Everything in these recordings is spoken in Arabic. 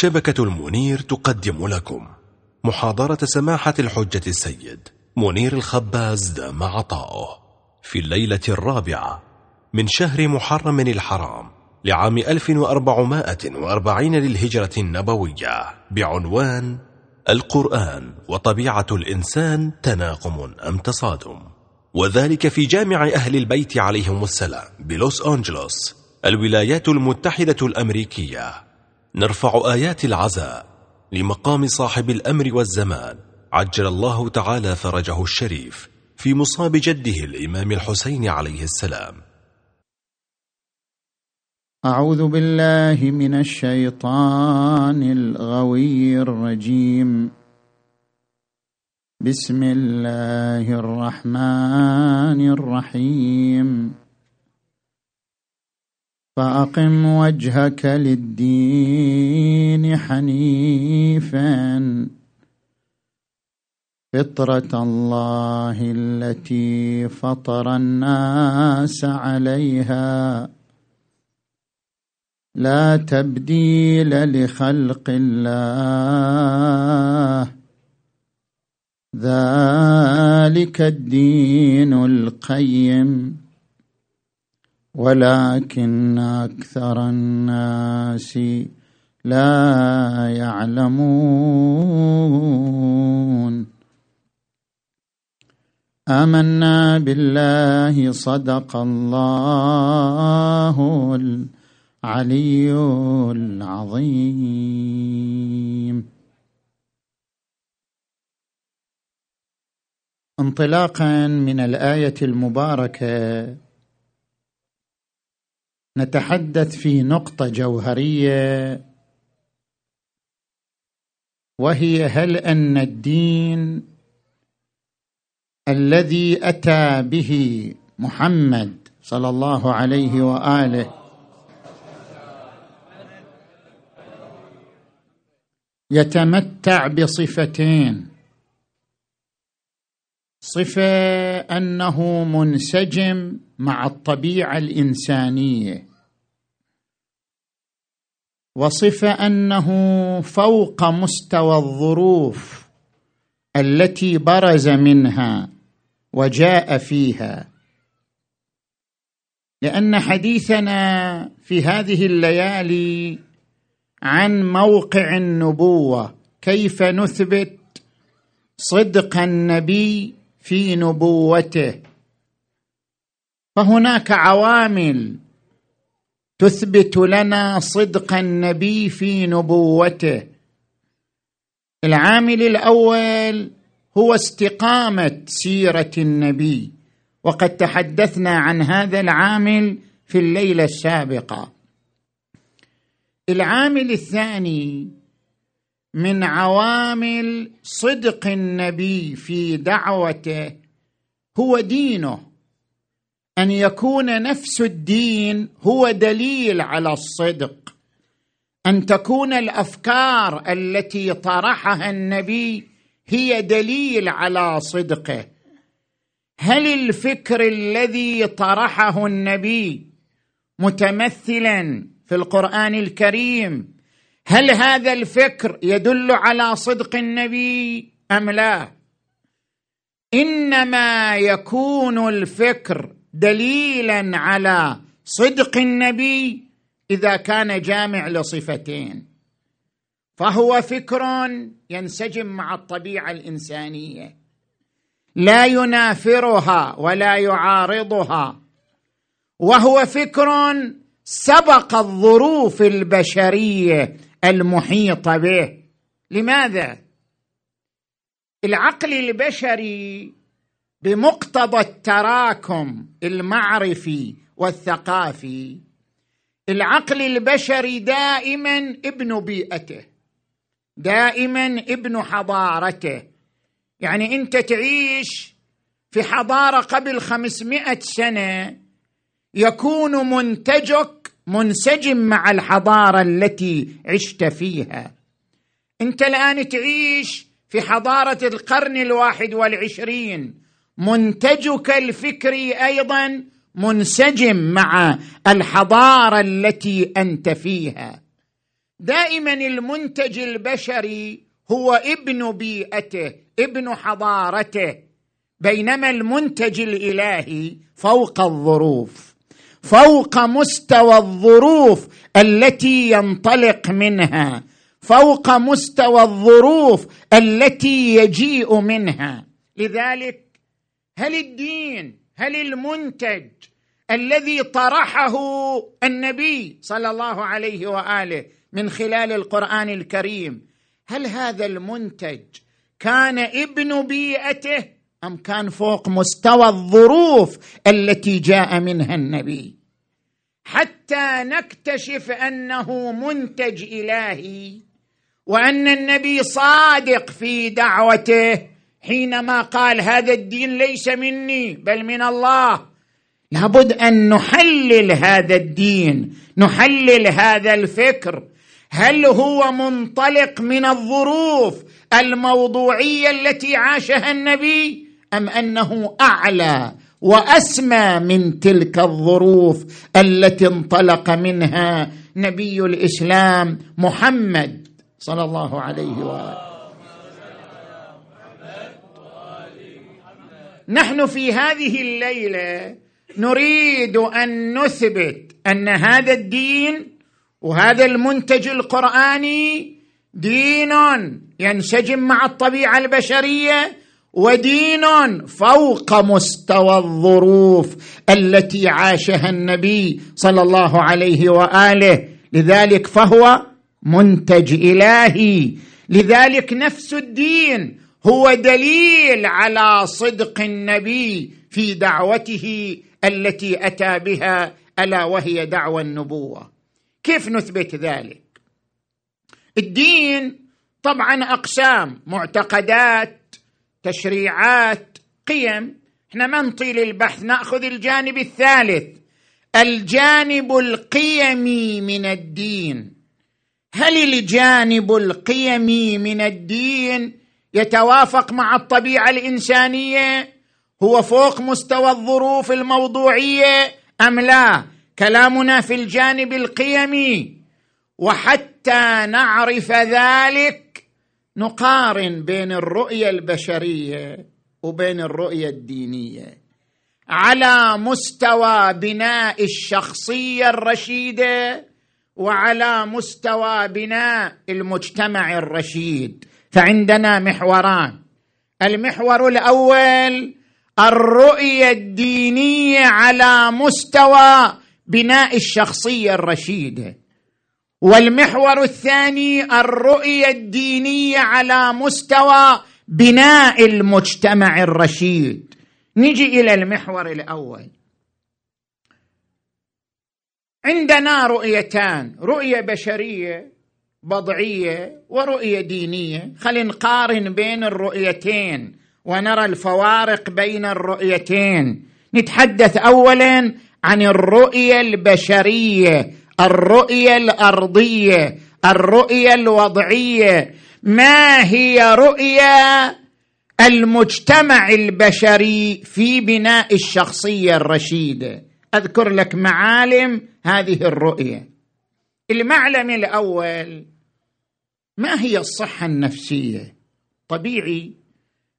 شبكة المنير تقدم لكم. محاضرة سماحة الحجة السيد منير الخباز دام عطاؤه في الليلة الرابعة من شهر محرم الحرام لعام 1440 للهجرة النبوية بعنوان القرآن وطبيعة الإنسان تناقم أم تصادم. وذلك في جامع أهل البيت عليهم السلام بلوس أنجلوس الولايات المتحدة الأمريكية. نرفع آيات العزاء لمقام صاحب الأمر والزمان. عجل الله تعالى فرجه الشريف في مصاب جده الإمام الحسين عليه السلام. أعوذ بالله من الشيطان الغوي الرجيم. بسم الله الرحمن الرحيم. فأقم وجهك للدين حنيفا. فطرة الله التي فطر الناس عليها. لا تبديل لخلق الله. ذلك الدين القيم. ولكن أكثر الناس لا يعلمون. آمنا بالله صدق الله العلي العظيم. انطلاقا من الآية المباركة. نتحدث في نقطة جوهرية وهي هل أن الدين الذي أتى به محمد صلى الله عليه وآله يتمتع بصفتين؟ صفة أنه منسجم مع الطبيعة الإنسانية. وصفه أنه فوق مستوى الظروف التي برز منها وجاء فيها. لأن حديثنا في هذه الليالي عن موقع النبوة كيف نثبت صدق النبي في نبوته. فهناك عوامل تثبت لنا صدق النبي في نبوته. العامل الأول هو استقامة سيرة النبي وقد تحدثنا عن هذا العامل في الليلة السابقة. العامل الثاني من عوامل صدق النبي في دعوته هو دينه. أن يكون نفس الدين هو دليل على الصدق. أن تكون الأفكار التي طرحها النبي هي دليل على صدقه. هل الفكر الذي طرحه النبي متمثلا في القرآن الكريم؟ هل هذا الفكر يدل على صدق النبي أم لا؟ إنما يكون الفكر دليلا على صدق النبي إذا كان جامع لصفتين. فهو فكر ينسجم مع الطبيعة الإنسانية. لا ينافرها ولا يعارضها. وهو فكر سبق الظروف البشرية المحيطة به. لماذا؟ العقل البشري بمقتضى التراكم المعرفي والثقافي. العقل البشري دائما ابن بيئته دائما ابن حضارته. يعني أنت تعيش في حضارة قبل خمسمائة سنة يكون منتجك منسجم مع الحضارة التي عشت فيها. أنت الآن تعيش في حضارة القرن الواحد والعشرين منتجك الفكري أيضا منسجم مع الحضارة التي أنت فيها. دائما المنتج البشري هو ابن بيئته ابن حضارته بينما المنتج الإلهي فوق الظروف فوق مستوى الظروف التي ينطلق منها فوق مستوى الظروف التي يجيء منها. لذلك هل الدين هل المنتج الذي طرحه النبي صلى الله عليه وآله من خلال القرآن الكريم هل هذا المنتج كان ابن بيئته أم كان فوق مستوى الظروف التي جاء منها النبي؟ حتى نكتشف أنه منتج إلهي وأن النبي صادق في دعوته حينما قال هذا الدين ليس مني بل من الله. لابد أن نحلل هذا الدين نحلل هذا الفكر. هل هو منطلق من الظروف الموضوعية التي عاشها النبي أم أنه أعلى وأسمى من تلك الظروف التي انطلق منها نبي الإسلام محمد صلى الله عليه وآله؟ نحن في هذه الليلة نريد أن نثبت أن هذا الدين وهذا المنتج القرآني دين ينسجم مع الطبيعة البشرية ودين فوق مستوى الظروف التي عاشها النبي صلى الله عليه وآله. لذلك فهو منتج إلهي. لذلك نفس الدين هو دليل على صدق النبي في دعوته التي أتى بها ألا وهي دعوى النبوة. كيف نثبت ذلك؟ الدين طبعا أقسام معتقدات تشريعات قيم. إحنا ما نطيل البحث نأخذ الجانب الثالث. الجانب القيمي من الدين. هل الجانب القيمي من الدين يتوافق مع الطبيعة الإنسانية هو فوق مستوى الظروف الموضوعية أم لا؟ كلامنا في الجانب القيمي. وحتى نعرف ذلك نقارن بين الرؤية البشرية وبين الرؤية الدينية. على مستوى بناء الشخصية الرشيدة وعلى مستوى بناء المجتمع الرشيد. فعندنا محوران. المحور الأول الرؤية الدينية على مستوى بناء الشخصية الرشيدة. والمحور الثاني الرؤية الدينية على مستوى بناء المجتمع الرشيد. نجي إلى المحور الأول. عندنا رؤيتان. رؤية بشرية بضعية ورؤية دينية. خلينا نقارن بين الرؤيتين ونرى الفوارق بين الرؤيتين. نتحدث اولا عن الرؤية البشرية الرؤية الأرضية الرؤية الوضعية. ما هي رؤية المجتمع البشري في بناء الشخصية الرشيدة؟ أذكر لك معالم هذه الرؤية. المعلم الأول ما هي الصحة النفسية؟ طبيعي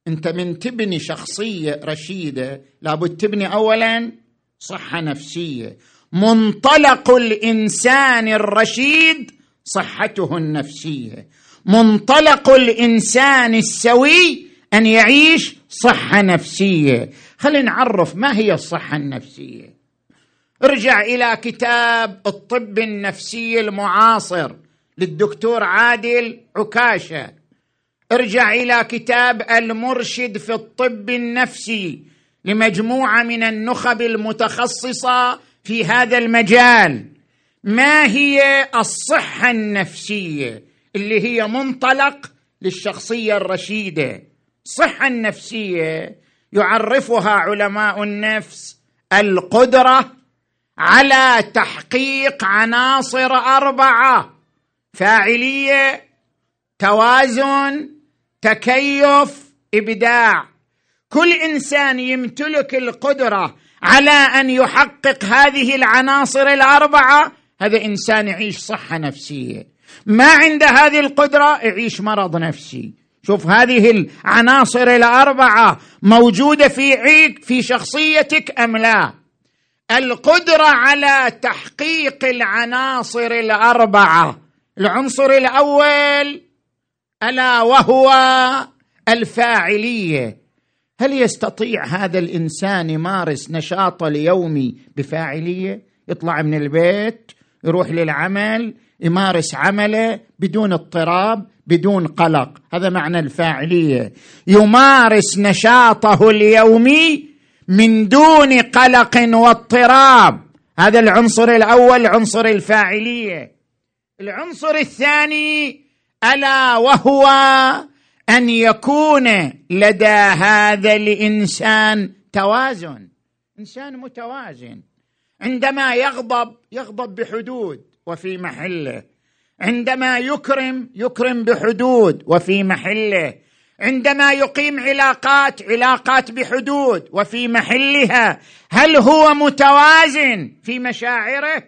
أنت من تبني شخصية رشيدة لابد تبني اولا صحة نفسية. منطلق الإنسان الرشيد صحته النفسية. منطلق الإنسان السوي أن يعيش صحة نفسية. خلينا نعرف ما هي الصحة النفسية. ارجع إلى كتاب الطب النفسي المعاصر للدكتور عادل عكاشة. ارجع إلى كتاب المرشد في الطب النفسي لمجموعة من النخب المتخصصة في هذا المجال. ما هي الصحة النفسية اللي هي منطلق للشخصية الرشيدة؟ الصحه النفسيه يعرفها علماء النفس القدرة على تحقيق عناصر أربعة فاعلية توازن تكيف إبداع. كل إنسان يمتلك القدرة على أن يحقق هذه العناصر الأربعة هذا إنسان يعيش صحة نفسية. ما عنده هذه القدرة يعيش مرض نفسي. شوف هذه العناصر الأربعة موجودة في عيك في شخصيتك أم لا؟ القدرة على تحقيق العناصر الأربعة. العنصر الأول ألا وهو الفاعلية. هل يستطيع هذا الإنسان يمارس نشاطه اليومي بفاعلية؟ يطلع من البيت يروح للعمل يمارس عمله بدون اضطراب بدون قلق. هذا معنى الفاعلية. يمارس نشاطه اليومي من دون قلق واضطراب. هذا العنصر الأول عنصر الفاعلية. العنصر الثاني ألا وهو أن يكون لدى هذا الإنسان توازن. إنسان متوازن. عندما يغضب يغضب بحدود وفي محله. عندما يكرم يكرم بحدود وفي محله. عندما يقيم علاقات علاقات بحدود وفي محلها هل هو متوازن في مشاعره؟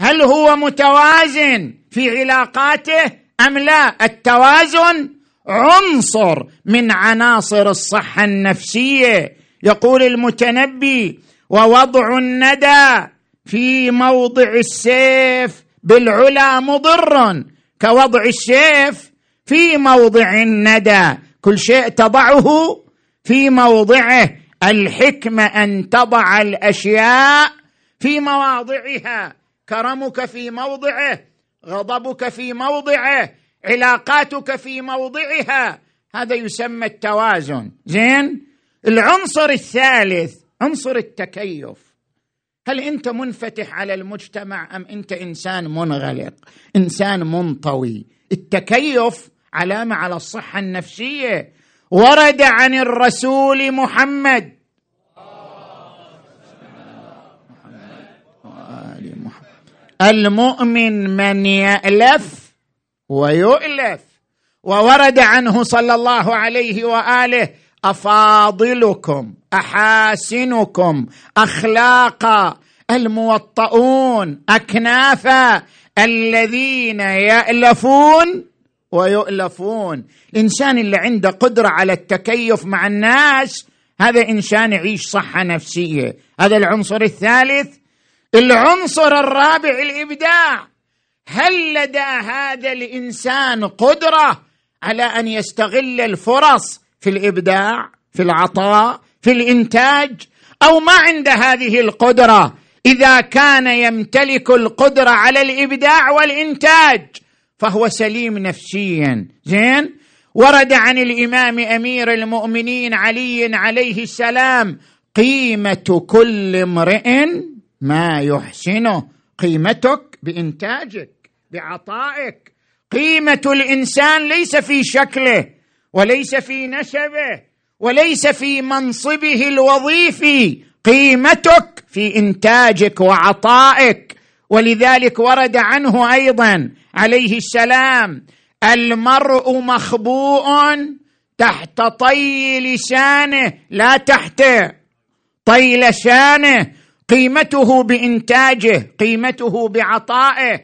هل هو متوازن في علاقاته؟ أم لا؟ التوازن عنصر من عناصر الصحة النفسية. يقول المتنبي ووضع الندى في موضع السيف بالعلا مضر كوضع السيف في موضع الندى كل شيء تضعه في موضعه. الحكمة أن تضع الأشياء في مواضعها. كرمك في موضعه غضبك في موضعه علاقاتك في موضعها. هذا يسمى التوازن. زين؟ العنصر الثالث عنصر التكيف. هل أنت منفتح على المجتمع أم أنت إنسان منغلق؟ إنسان منطوي. التكيف علامة على الصحة النفسية. ورد عن الرسول محمد. المؤمن من يألف ويؤلف. وورد عنه صلى الله عليه وآله أفاضلكم أحاسنكم أخلاقا الموطؤون أكنافا الذين يألفون ويؤلفون الانسان اللي عنده قدرة على التكيف مع الناس هذا إنسان يعيش صحة نفسية. هذا العنصر الثالث. العنصر الرابع الإبداع. هل لدى هذا الإنسان قدرة على أن يستغل الفرص في الإبداع في العطاء في الإنتاج؟ أو ما عند هذه القدرة إذا كان يمتلك القدرة على الإبداع والإنتاج؟ فهو سليم نفسيا. زين؟ ورد عن الإمام أمير المؤمنين علي عليه السلام قيمة كل امرئ ما يحسنه. قيمتك بإنتاجك بعطائك. قيمة الإنسان ليس في شكله وليس في نسبه وليس في منصبه الوظيفي. قيمتك في إنتاجك وعطائك. ولذلك ورد عنه أيضا عليه السلام. المرء مخبوء تحت طي لسانه لا تحت طي لسانه قيمته بإنتاجه قيمته بعطائه.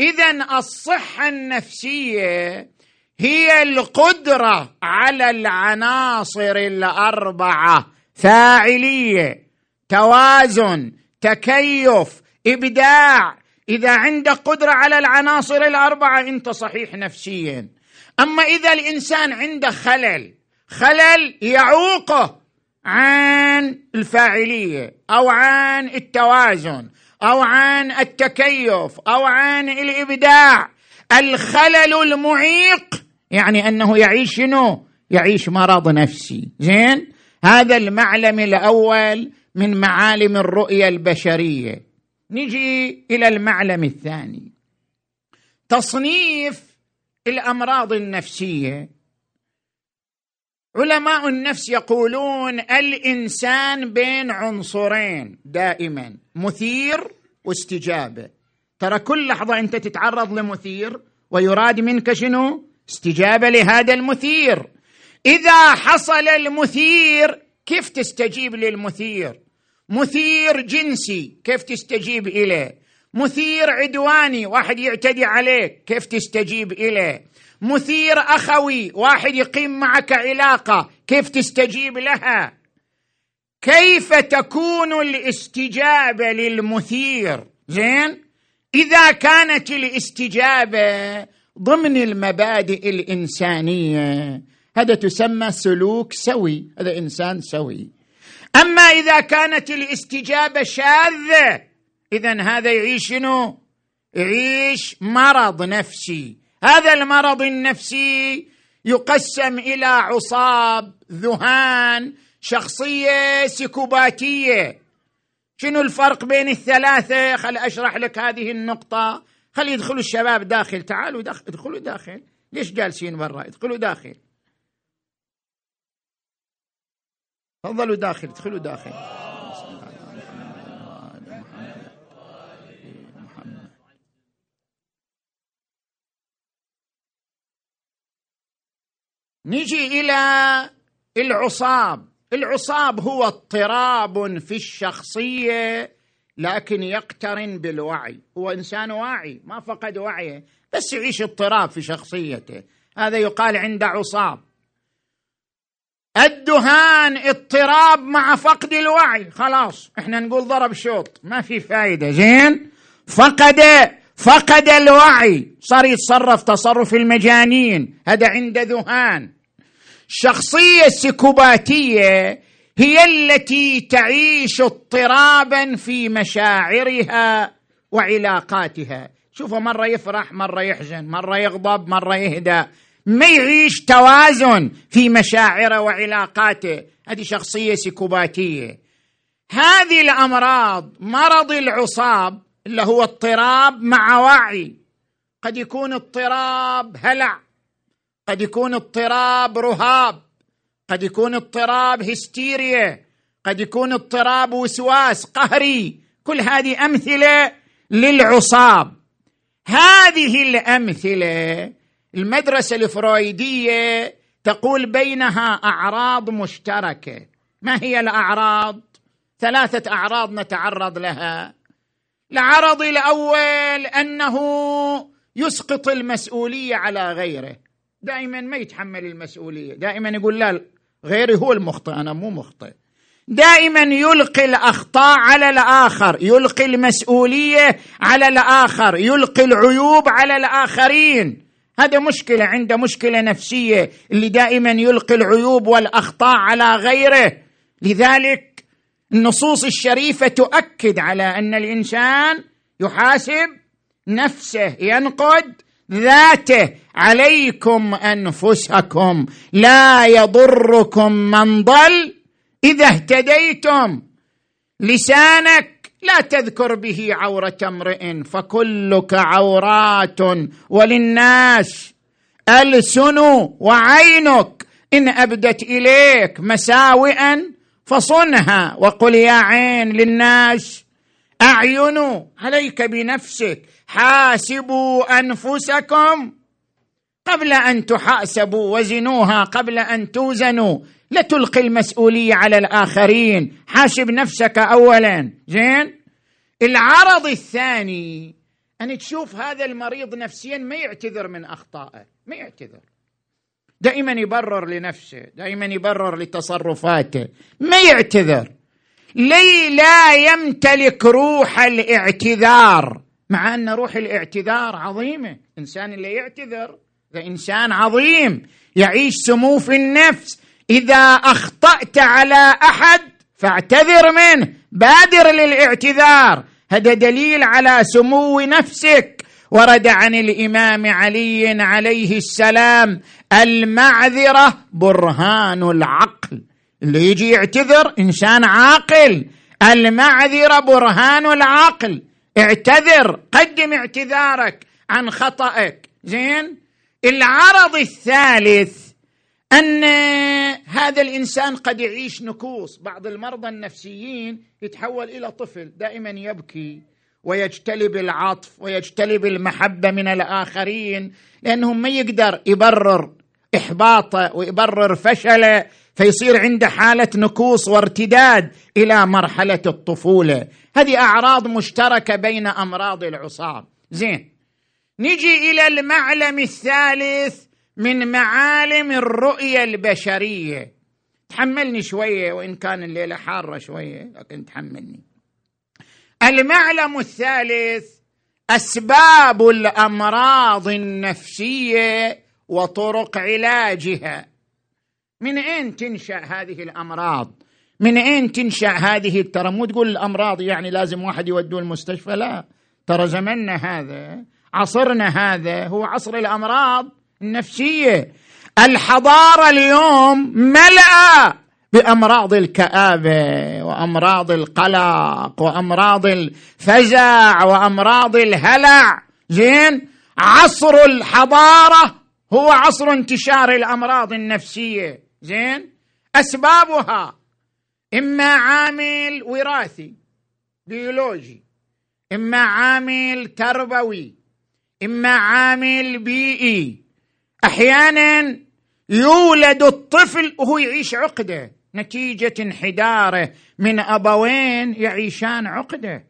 اذا الصحة النفسية هي القدرة على العناصر الأربعة. فاعلية توازن تكيف إبداع إذا عندك قدرة على العناصر الأربعة أنت صحيح نفسيا. أما إذا الإنسان عنده خلل خلل يعوقه عن الفاعلية أو عن التوازن أو عن التكيف أو عن الإبداع الخلل المعيق يعني أنه يعيش شنو؟ يعيش مرض نفسي. زين؟ هذا المعلم الأول من معالم الرؤية البشرية. نجي إلى المعلم الثاني. تصنيف الأمراض النفسية. علماء النفس يقولون الإنسان بين عنصرين دائما مثير واستجابة. ترى كل لحظة أنت تتعرض لمثير ويراد منك شنو؟ استجابة لهذا المثير. إذا حصل المثير كيف تستجيب للمثير؟ مثير جنسي كيف تستجيب إليه؟ مثير عدواني واحد يعتدي عليك كيف تستجيب إليه؟ مثير أخوي واحد يقيم معك علاقة كيف تستجيب لها؟ كيف تكون الاستجابة للمثير؟ زين؟ إذا كانت الاستجابة ضمن المبادئ الإنسانية هذا تسمى سلوك سوي هذا إنسان سوي. أما إذا كانت الاستجابة شاذة اذا هذا يعيش شنو؟ يعيش مرض نفسي. هذا المرض النفسي يقسم إلى عصاب ذهان شخصية سكوباتية. شنو الفرق بين الثلاثة؟ خل أشرح لك هذه النقطة. خلي يدخلوا الشباب داخل. تعالوا ادخلوا داخل. ليش جالسين برا؟ ادخلوا داخل. تفضلوا داخل ادخلوا داخل. نجي إلى العصاب. العصاب هو اضطراب في الشخصية لكن يقترن بالوعي. هو إنسان واعي ما فقد وعيه بس يعيش اضطراب في شخصيته. هذا يقال عند عصاب. الدهان اضطراب مع فقد الوعي. خلاص إحنا نقول ضرب شوط. ما في فايدة. زين؟ فقد فقد الوعي. صار يتصرف تصرف المجانين. هذا عند ذهان. الشخصيه السكوباتيه هي التي تعيش اضطرابا في مشاعرها وعلاقاتها. شوفوا مرة يفرح مرة يحزن مرة يغضب مرة يهدى. ما يعيش توازن في مشاعره وعلاقاته. هذه شخصية سيكوباتيه هذه الأمراض مرض العصاب اللي هو اضطراب مع وعي. قد يكون اضطراب هلع قد يكون اضطراب رهاب قد يكون اضطراب هستيريا قد يكون اضطراب وسواس قهري. كل هذه أمثلة للعصاب. هذه الأمثلة المدرسة الفرويدية تقول بينها أعراض مشتركة. ما هي الأعراض؟ ثلاثة أعراض نتعرض لها. العرض الأول أنه يسقط المسؤولية على غيره. دائما ما يتحمل المسؤولية. دائما يقول لا غيري هو المخطئ أنا مو مخطئ. دائما يلقي الأخطاء على الآخر. يلقي المسؤولية على الآخر. يلقي العيوب على الآخرين. هذا مشكلة عنده مشكلة نفسية اللي دائما يلقي العيوب والأخطاء على غيره. لذلك النصوص الشريفة تؤكد على أن الإنسان يحاسب نفسه ينقد ذاته. عليكم أنفسكم. لا يضركم من ضل إذا اهتديتم. لسانك لا تذكر به عورة امرئ فكلك عورات وللناس ألسن وعينك. إن أبدت إليك مساوئا فصنها. وقل يا عين للناس أعين عليك بنفسك حاسبوا أنفسكم قبل أن تحاسبوا وزنوها قبل أن توزنوا. لا تلقي المسؤولية على الآخرين. حاسب نفسك اولا. زين؟ العرض الثاني ان تشوف هذا المريض نفسيا ما يعتذر من أخطائه ما يعتذر. دائما يبرر لنفسه دائما يبرر لتصرفاته ما يعتذر. لي لا يمتلك روح الاعتذار مع أن روح الاعتذار عظيمة. إنسان اللي يعتذر ده إنسان عظيم. يعيش سمو في النفس. إذا أخطأت على أحد فاعتذر منه بادر للاعتذار. هذا دليل على سمو نفسك. ورد عن الإمام علي عليه السلام المعذرة برهان العقل. اللي يجي يعتذر إنسان عاقل. المعذرة برهان العقل. اعتذر قدم اعتذارك عن خطأك. زين؟ العرض الثالث أن هذا الإنسان قد يعيش نكوص. بعض المرضى النفسيين يتحول إلى طفل دائما يبكي ويجتلب العطف ويجتلب المحبة من الآخرين لأنه ما يقدر يبرر إحباطه ويبرر فشله فيصير عنده حالة نكوص وارتداد إلى مرحلة الطفولة. هذه أعراض مشتركة بين أمراض العصاب. زين نجي إلى المعلم الثالث. من معالم الرؤية البشرية. تحملني شوية وإن كان الليلة حارة شوية لكن تحملني. المعلم الثالث أسباب الأمراض النفسية وطرق علاجها. من أين تنشأ هذه الأمراض؟ من أين تنشأ هذه؟ ترى مو تقول الأمراض يعني لازم واحد يودوه المستشفى لا. ترى زمننا هذا عصرنا هذا هو عصر الأمراض. النفسية. الحضارة اليوم ملأ بأمراض الكآبة وأمراض القلق وأمراض الفزع وأمراض الهلع. زين؟ عصر الحضارة هو عصر انتشار الأمراض النفسية. زين؟ أسبابها إما عامل وراثي بيولوجي إما عامل تربوي إما عامل بيئي. أحيانا يولد الطفل وهو يعيش عقدة. نتيجة انحداره. من أبوين يعيشان عقدة.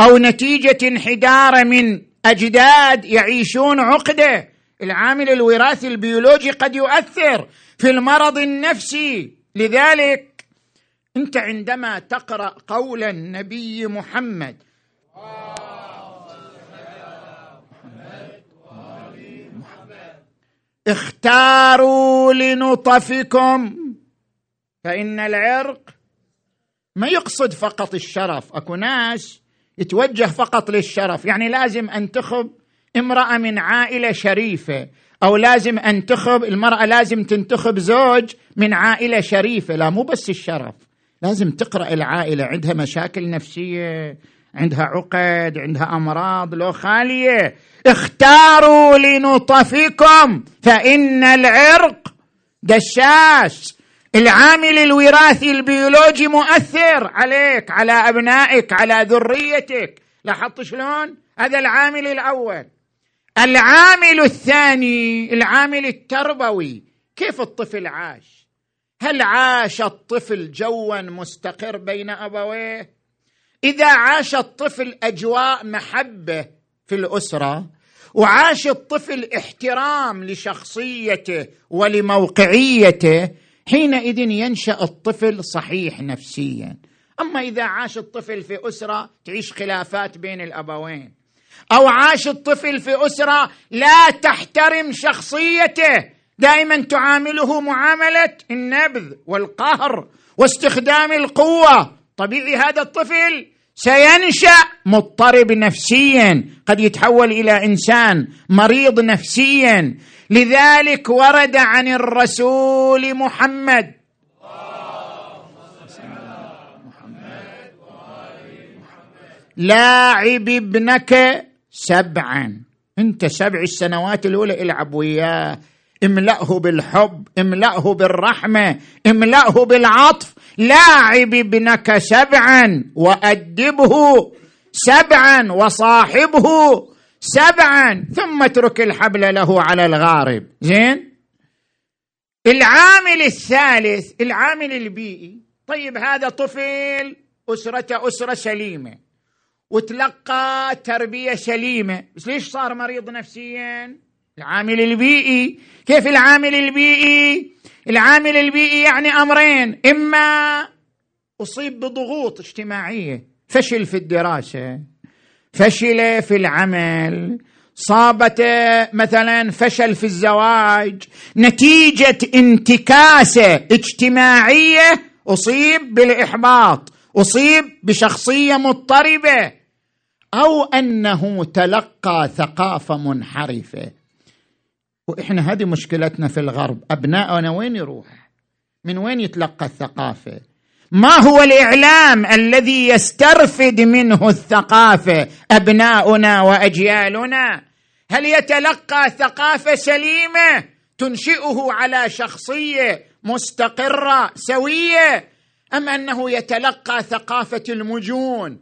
أو نتيجة انحداره من أجداد يعيشون عقدة. العامل الوراثي البيولوجي قد يؤثر في المرض النفسي. لذلك أنت عندما تقرأ قول النبي محمد اختاروا لنطفكم. فإن العرق ما يقصد فقط الشرف أكو ناس يتوجه فقط للشرف. يعني لازم انتخب امرأة من عائلة شريفة أو لازم انتخب المرأة لازم تنتخب زوج من عائلة شريفة. لا مو بس الشرف لازم تقرأ العائلة عندها مشاكل نفسية عندها عقد عندها أمراض لو خالية. اختاروا لنطفكم فإن العرق دشاش. العامل الوراثي البيولوجي مؤثر عليك على أبنائك على ذريتك. لاحظت شلون؟ هذا العامل الأول. العامل الثاني العامل التربوي. كيف الطفل عاش؟ هل عاش الطفل جوا مستقر بين أبويه؟ إذا عاش الطفل أجواء محبة في الأسرة وعاش الطفل احترام لشخصيته ولموقعيته حينئذ ينشأ الطفل صحيح نفسيا. أما إذا عاش الطفل في أسرة تعيش خلافات بين الأبوين أو عاش الطفل في أسرة لا تحترم شخصيته دائما تعامله معاملة النبذ والقهر واستخدام القوة. طبيعي هذا الطفل؟ سينشأ مضطرب نفسيا قد يتحول إلى إنسان مريض نفسيا. لذلك ورد عن الرسول محمد. لاعب ابنك سبعا. انت سبع السنوات الأولى العب وياه. املأه بالحب املأه بالرحمة املأه بالعطف. لاعب ابنك سبعا وأدبه سبعا وصاحبه سبعا ثم اترك الحبل له على الغارب. زين؟ العامل الثالث العامل البيئي. طيب هذا طفل أسرته أسرة سليمة وتلقى تربية سليمة. بس ليش صار مريض نفسيا؟ العامل البيئي. كيف العامل البيئي؟ العامل البيئي يعني أمرين. إما أصيب بضغوط اجتماعية. فشل في الدراسة. فشل في العمل. صابته مثلا فشل في الزواج. نتيجة انتكاسة اجتماعية أصيب بالإحباط. أصيب بشخصية مضطربة. أو أنه تلقى ثقافة منحرفة. وإحنا هذه مشكلتنا في الغرب. ابنائنا وين يروح؟ من وين يتلقى الثقافة؟ ما هو الإعلام الذي يسترفد منه الثقافة؟ أبناؤنا وأجيالنا. هل يتلقى ثقافة سليمة تنشئه على شخصية مستقرة سوية؟ أم أنه يتلقى ثقافة المجون؟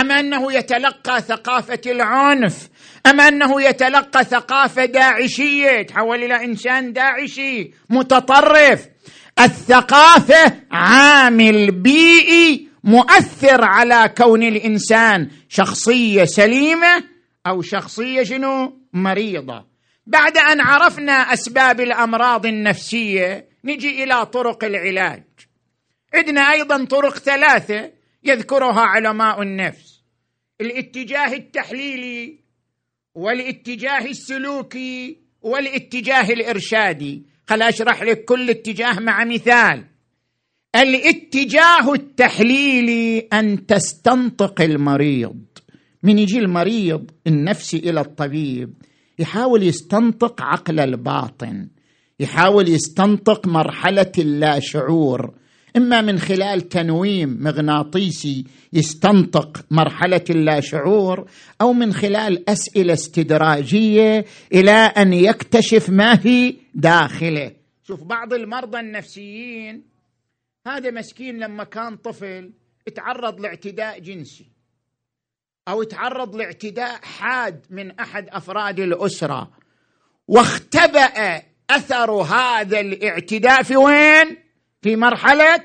أم أنه يتلقى ثقافة العنف؟ أم أنه يتلقى ثقافة داعشية؟ تحول إلى إنسان داعشي متطرف. الثقافة عامل بيئي مؤثر على كون الإنسان شخصية سليمة أو شخصية شنو؟ مريضة. بعد أن عرفنا أسباب الأمراض النفسية نجي إلى طرق العلاج. عندنا أيضا طرق ثلاثة. يذكرها علماء النفس. الاتجاه التحليلي والاتجاه السلوكي والاتجاه الإرشادي. خل أشرح لك كل اتجاه مع مثال. الاتجاه التحليلي أن تستنطق المريض. من يجي المريض النفسي إلى الطبيب يحاول يستنطق عقل الباطن يحاول يستنطق مرحلة اللاشعور إما من خلال تنويم مغناطيسي يستنطق مرحلة اللاشعور أو من خلال أسئلة استدراجية إلى أن يكتشف ما في داخله شوف بعض المرضى النفسيين هذا مسكين لما كان طفل تعرض لاعتداء جنسي أو تعرض لاعتداء حاد من أحد أفراد الأسرة واختبأ أثر هذا الاعتداء في وين؟ في مرحلة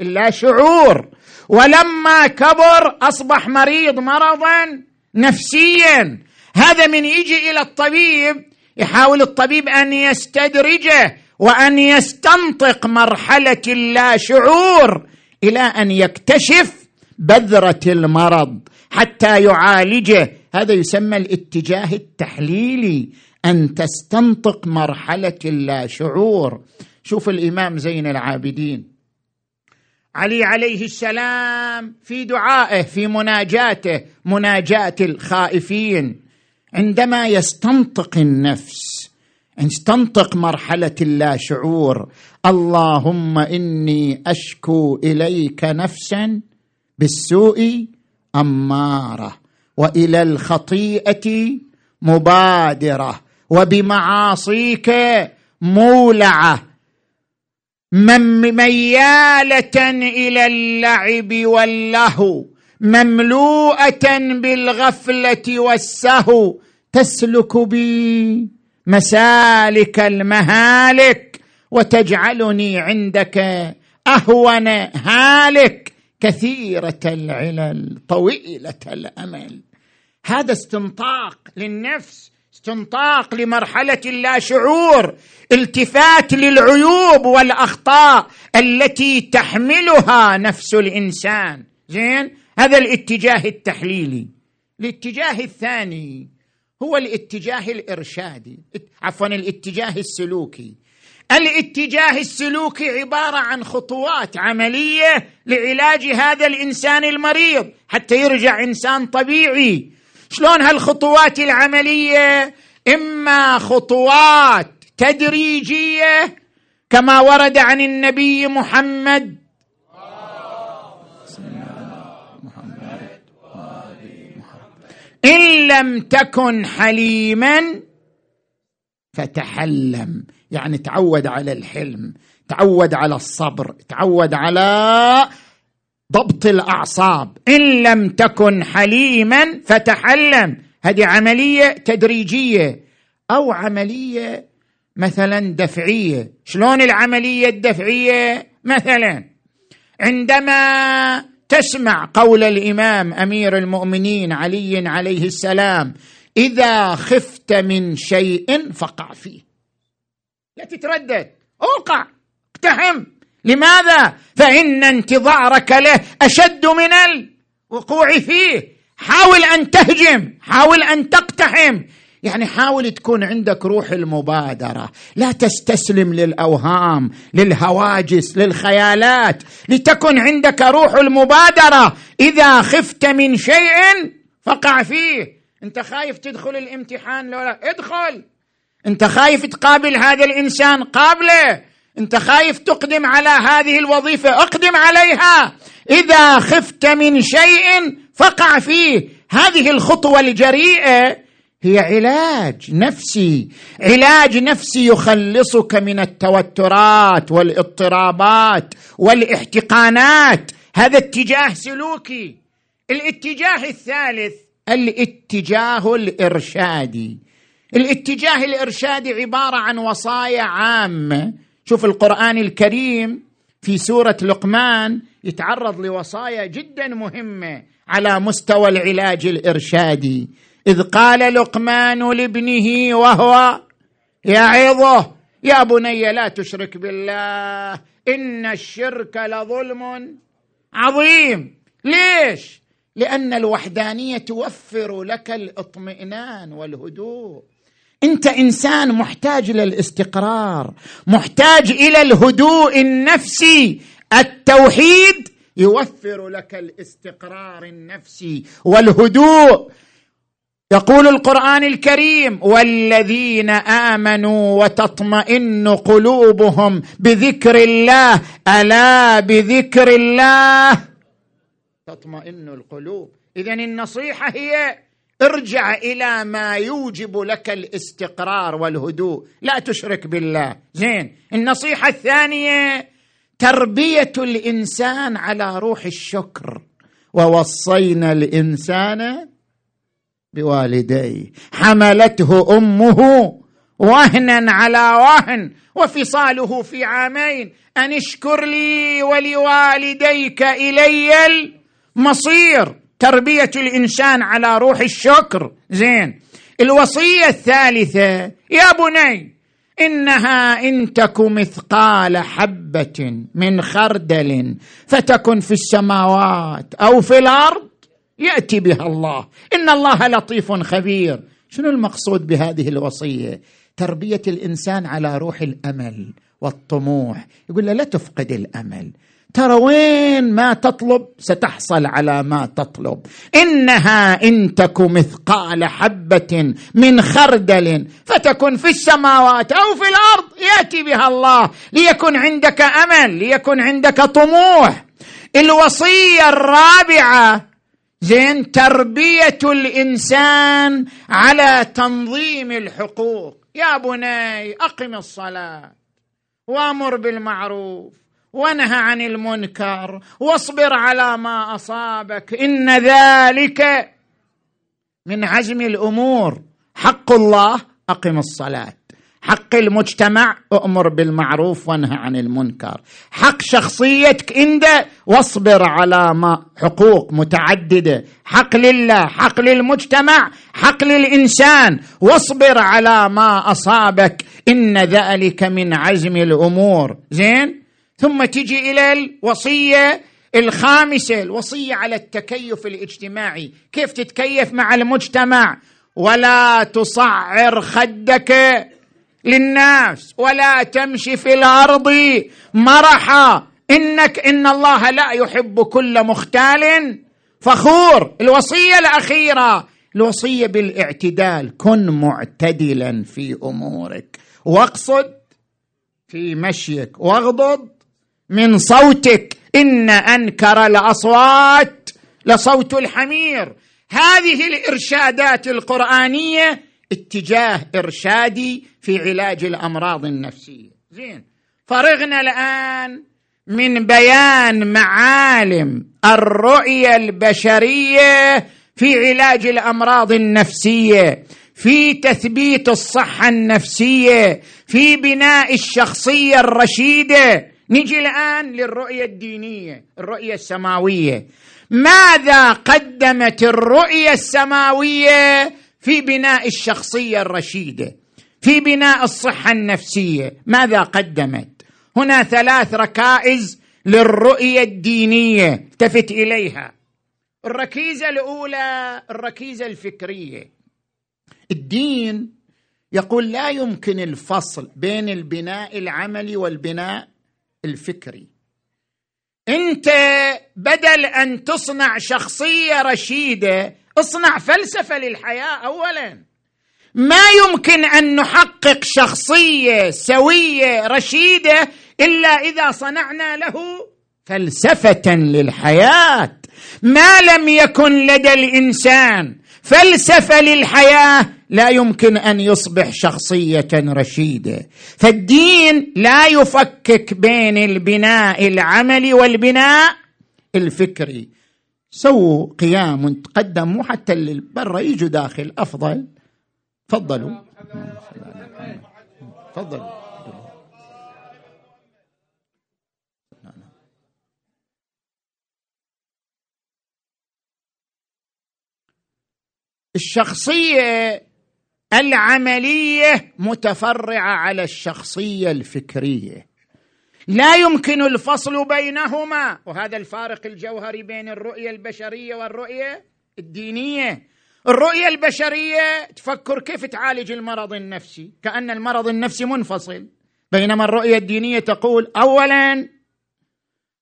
اللاشعور ولما كبر أصبح مريض مرضا نفسيا. هذا من يجي إلى الطبيب يحاول الطبيب أن يستدرجه وأن يستنطق مرحلة اللاشعور إلى أن يكتشف بذرة المرض حتى يعالجه. هذا يسمى الاتجاه التحليلي أن تستنطق مرحلة اللاشعور شوف الإمام زين العابدين. علي عليه السلام في دعائه في مناجاته مناجاة الخائفين. عندما يستنطق النفس يستنطق مرحلة اللاشعور اللهم إني أشكو إليك نفسا بالسوء أمارة وإلى الخطيئة مبادرة وبمعاصيك مولعة. مياله إلى اللعب واللهو مملوءة بالغفلة والسهو. تسلك بي مسالك المهالك وتجعلني عندك أهون هالك. كثيرة العلل طويلة الأمل. هذا استنطاق للنفس استنطاق لمرحلة اللاشعور التفات للعيوب والأخطاء التي تحملها نفس الإنسان. زين؟ هذا الاتجاه التحليلي. الاتجاه الثاني هو الاتجاه الإرشادي عفوا الاتجاه السلوكي. الاتجاه السلوكي عبارة عن خطوات عملية لعلاج هذا الإنسان المريض حتى يرجع إنسان طبيعي. شلون هالخطوات العملية؟ إما خطوات تدريجية كما ورد عن النبي محمد. إن لم تكن حليما فتحلم. يعني تعود على الحلم تعود على الصبر تعود على ضبط الأعصاب. إن لم تكن حليما فتحلم. هذه عملية تدريجية أو عملية مثلا دفعية. شلون العملية الدفعية؟ مثلا عندما تسمع قول الإمام أمير المؤمنين علي عليه السلام إذا خفت من شيء فقع فيه. لا تتردد. أوقع. اقتحم. لماذا؟ فإن انتظارك له أشد من الوقوع فيه. حاول أن تهجم حاول أن تقتحم. يعني حاول تكون عندك روح المبادرة. لا تستسلم للأوهام للهواجس للخيالات. لتكن عندك روح المبادرة. إذا خفت من شيء فقع فيه. أنت خايف تدخل الامتحان لو لا ادخل! أنت خايف تقابل هذا الإنسان قابله. انت خايف تقدم على هذه الوظيفة اقدم عليها. إذا خفت من شيء فقع فيه. هذه الخطوة الجريئة هي علاج نفسي. علاج نفسي يخلصك من التوترات والاضطرابات والاحتقانات. هذا اتجاه سلوكي. الاتجاه الثالث الاتجاه الإرشادي. الاتجاه الإرشادي عبارة عن وصايا عامة. شوف القرآن الكريم في سورة لقمان يتعرض لوصايا جدا مهمة على مستوى العلاج الإرشادي. إذ قال لقمان لابنه وهو يعظه يا بني لا تشرك بالله إن الشرك لظلم عظيم. ليش؟ لأن الوحدانية توفر لك الإطمئنان والهدوء. انت انسان محتاج إلى الاستقرار محتاج إلى الهدوء النفسي. التوحيد يوفر لك الاستقرار النفسي والهدوء. يقول القرآن الكريم والذين آمنوا وتطمئن قلوبهم بذكر الله. ألا بذكر الله؟ تطمئن القلوب. اذا النصيحة هي ارجع إلى ما يوجب لك الاستقرار والهدوء. لا تشرك بالله. زين. النصيحة الثانية تربية الإنسان على روح الشكر. ووصينا الإنسان بوالديه. حملته أمه وهنا على وهن وفصاله في عامين. أن اشكر لي ولوالديك إلي المصير. تربية الإنسان على روح الشكر. زين. الوصية الثالثة يا بني إنها إن تك مثقال حبة من خردل فتكن في السماوات أو في الأرض يأتي بها الله. إن الله لطيف خبير. شنو المقصود بهذه الوصية؟ تربية الإنسان على روح الأمل والطموح. يقول له لا تفقد الأمل. ترى وين ما تطلب ستحصل على ما تطلب. إنها إن تك مثقال حبة من خردل فتكن في السماوات أو في الأرض يأتي بها الله. ليكن عندك أمل ليكن عندك طموح. الوصية الرابعة زين تربية الإنسان على تنظيم الحقوق. يا بني أقم الصلاة. وأمر بالمعروف. وانهى عن المنكر واصبر على ما أصابك. إن ذلك من عزم الأمور. حق الله أقم الصلاة. حق المجتمع أؤمر بالمعروف وانهى عن المنكر. حق شخصيتك انت واصبر على ما حقوق متعددة. حق لله حق للمجتمع حق للإنسان. واصبر على ما أصابك. إن ذلك من عزم الأمور. زين؟ ثم تجي إلى الوصية الخامسة الوصية على التكيف الاجتماعي. كيف تتكيف مع المجتمع؟ ولا تصعر خدك للناس ولا تمشي في الأرض. مرحا إنك إن الله لا يحب كل مختال فخور. الوصية الأخيرة الوصية بالاعتدال. كن معتدلا في أمورك. واقصد في مشيك. واغضض من صوتك. إن أنكر الأصوات لصوت الحمير. هذه الإرشادات القرآنية اتجاه إرشادي في علاج الأمراض النفسية. زين. فرغنا الآن من بيان معالم الرؤية البشرية في علاج الأمراض النفسية في تثبيت الصحة النفسية في بناء الشخصية الرشيدة نجي الآن للرؤية الدينية الرؤية السماوية. ماذا قدمت الرؤية السماوية في بناء الشخصية الرشيدة في بناء الصحة النفسية؟ ماذا قدمت؟ هنا ثلاث ركائز للرؤية الدينية التفت إليها. الركيزة الأولى الركيزة الفكرية. الدين يقول لا يمكن الفصل بين البناء العملي والبناء الفكري. انت بدل أن تصنع شخصية رشيدة اصنع فلسفة للحياة اولا. ما يمكن أن نحقق شخصية سوية رشيدة إلا إذا صنعنا له فلسفة للحياة. ما لم يكن لدى الإنسان فلسفة للحياة لا يمكن أن يصبح شخصية رشيدة. فالدين لا يفكك بين البناء العملي والبناء الفكري. سووا قيام تقدموا حتى اللي برا يجوا داخل أفضل. تفضلوا. تفضلوا. الشخصية العملية متفرعة على الشخصية الفكرية. لا يمكن الفصل بينهما. وهذا الفارق الجوهري بين الرؤية البشرية والرؤية الدينية. الرؤية البشرية تفكر كيف تعالج المرض النفسي. كأن المرض النفسي منفصل. بينما الرؤية الدينية تقول اولا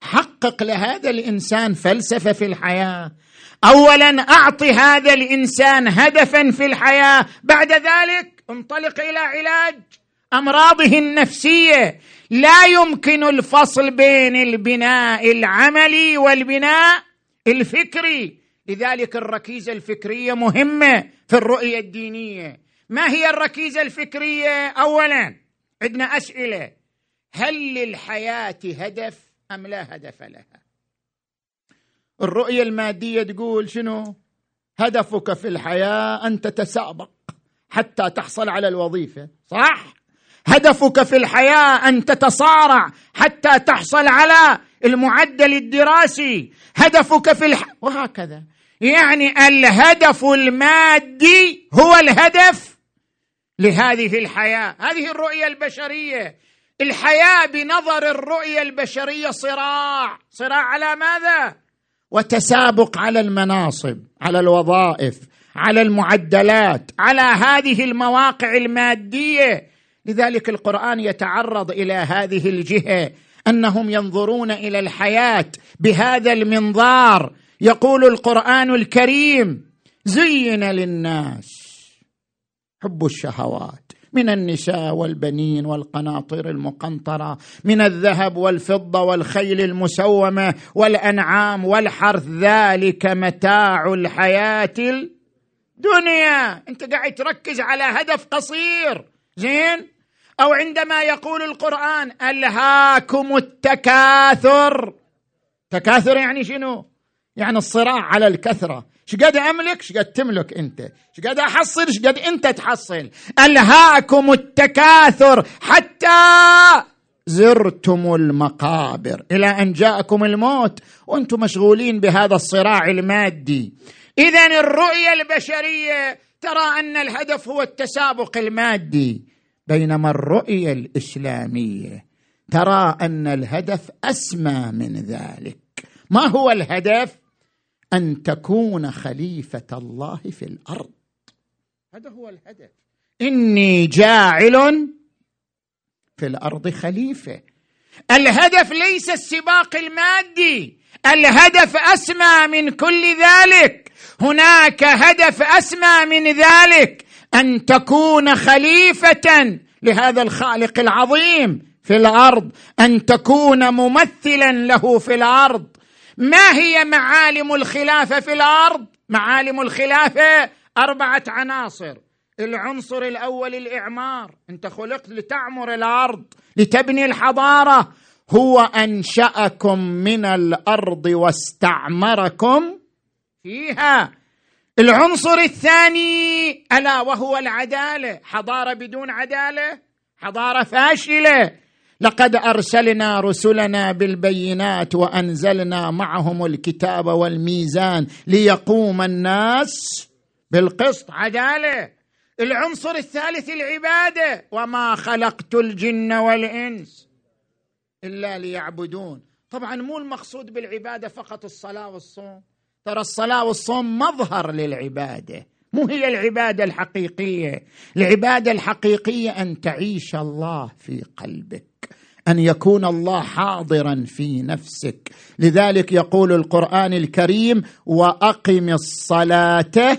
حقق لهذا الإنسان فلسفة في الحياة. اولا اعط هذا الإنسان هدفا في الحياة بعد ذلك انطلق إلى علاج أمراضه النفسية. لا يمكن الفصل بين البناء العملي والبناء الفكري. لذلك الركيزة الفكرية مهمة في الرؤية الدينية. ما هي الركيزة الفكرية؟ اولا عندنا أسئلة. هل للحياة هدف أم لا هدف لها؟ الرؤية المادية تقول شنو؟ هدفك في الحياة أن تتسابق حتى تحصل على الوظيفة صح؟ هدفك في الحياة أن تتصارع حتى تحصل على المعدل الدراسي. هدفك في الح... وهكذا. يعني الهدف المادي هو الهدف لهذه الحياة. هذه الرؤية البشرية. الحياة بنظر الرؤية البشرية صراع. صراع على ماذا؟ وتسابق على المناصب على الوظائف على المعدلات على هذه المواقع المادية. لذلك القرآن يتعرض إلى هذه الجهة أنهم ينظرون إلى الحياة بهذا المنظار. يقول القرآن الكريم زين للناس حب الشهوات من النساء والبنين والقناطر المقنطرة من الذهب والفضة والخيل المسومة والأنعام والحرث ذلك متاع الحياة الدنيا. أنت قاعد تركز على هدف قصير زين؟ أو عندما يقول القرآن ألهاكم التكاثر. تكاثر يعني شنو؟ يعني الصراع على الكثرة. قد املك قد تملك أنت؟ قد أحصل؟ قد أنت تحصل؟ ألهاكم التكاثر حتى زرتم المقابر. إلى أن جاءكم الموت وأنتم مشغولين بهذا الصراع المادي. اذا الرؤية البشرية ترى أن الهدف هو التسابق المادي بينما الرؤية الإسلامية ترى أن الهدف أسمى من ذلك. ما هو الهدف؟ أن تكون خليفة الله في الأرض. هذا هو الهدف. إني جاعل في الأرض خليفة. الهدف ليس السباق المادي. الهدف أسمى من كل ذلك. هناك هدف أسمى من ذلك. أن تكون خليفة لهذا الخالق العظيم في الأرض. أن تكون ممثلا له في الأرض. ما هي معالم الخلافة في الأرض؟ معالم الخلافة أربعة عناصر. العنصر الأول الإعمار. أنت خلقت لتعمر الأرض لتبني الحضارة. هو أنشأكم من الأرض واستعمركم فيها. العنصر الثاني ألا وهو العدالة. حضارة بدون عدالة حضارة فاشلة. لقد أرسلنا رسلنا بالبينات وأنزلنا معهم الكتاب والميزان ليقوم الناس بالقسط. عداله العنصر الثالث العبادة. وما خلقت الجن والإنس إلا ليعبدون. طبعا مو المقصود بالعبادة فقط الصلاة والصوم. ترى الصلاة والصوم مظهر للعبادة. مو هي العبادة الحقيقية. العبادة الحقيقية أن تعيش الله في قلبك أن يكون الله حاضرا في نفسك. لذلك يقول القرآن الكريم وأقم الصلاة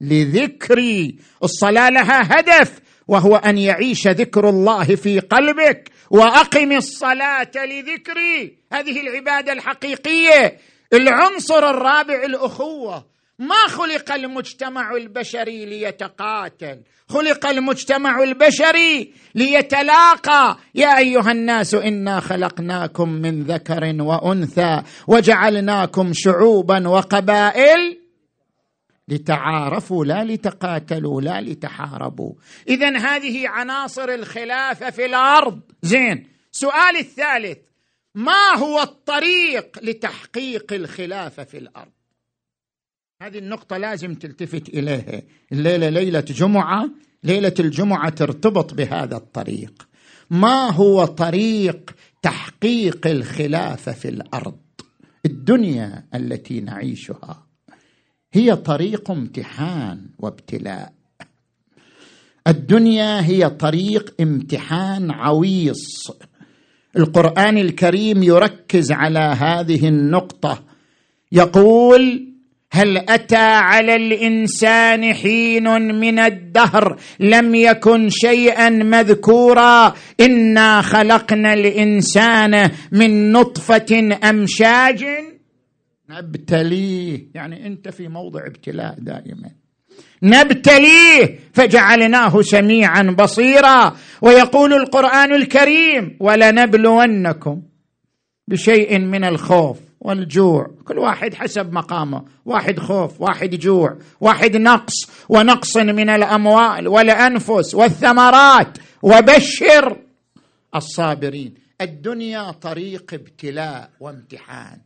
لذكري. الصلاة لها هدف وهو أن يعيش ذكر الله في قلبك. وأقم الصلاة لذكري. هذه العبادة الحقيقية. العنصر الرابع الأخوة. ما خلق المجتمع البشري ليتقاتل. خلق المجتمع البشري ليتلاقى. يا أيها الناس إنا خلقناكم من ذكر وأنثى وجعلناكم شعوبا وقبائل لتعارفوا لا لتقاتلوا لا لتحاربوا. اذا هذه عناصر الخلافه في الأرض. زين سؤال الثالث ما هو الطريق لتحقيق الخلافه في الأرض؟ هذه النقطة لازم تلتفت إليها. الليلة ليلة جمعة ليلة الجمعة ترتبط بهذا الطريق. ما هو طريق تحقيق الخلافة في الأرض؟ الدنيا التي نعيشها هي طريق امتحان وابتلاء. الدنيا هي طريق امتحان عويص. القرآن الكريم يركز على هذه النقطة. يقول هل أتى على الإنسان حين من الدهر لم يكن شيئا مذكورا؟ إنا خلقنا الإنسان من نطفة أمشاج. نبتليه يعني أنت في موضع ابتلاء دائما. نبتليه فجعلناه سميعا بصيرا. ويقول القرآن الكريم ولنبلونكم بشيء من الخوف. والجوع. كل واحد حسب مقامه. واحد خوف واحد جوع واحد نقص. ونقص من الأموال والأنفس والثمرات. وبشر الصابرين. الدنيا طريق ابتلاء وامتحان.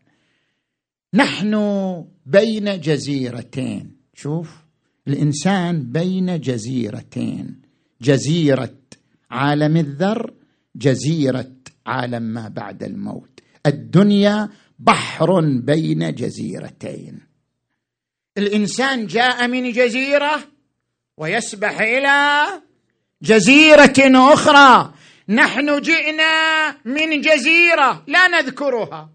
نحن بين جزيرتين. شوف الإنسان بين جزيرتين. جزيرة عالم الذر جزيرة عالم ما بعد الموت. الدنيا بحر بين جزيرتين. الإنسان جاء من جزيرة ويسبح إلى جزيرة أخرى. نحن جئنا من جزيرة لا نذكرها.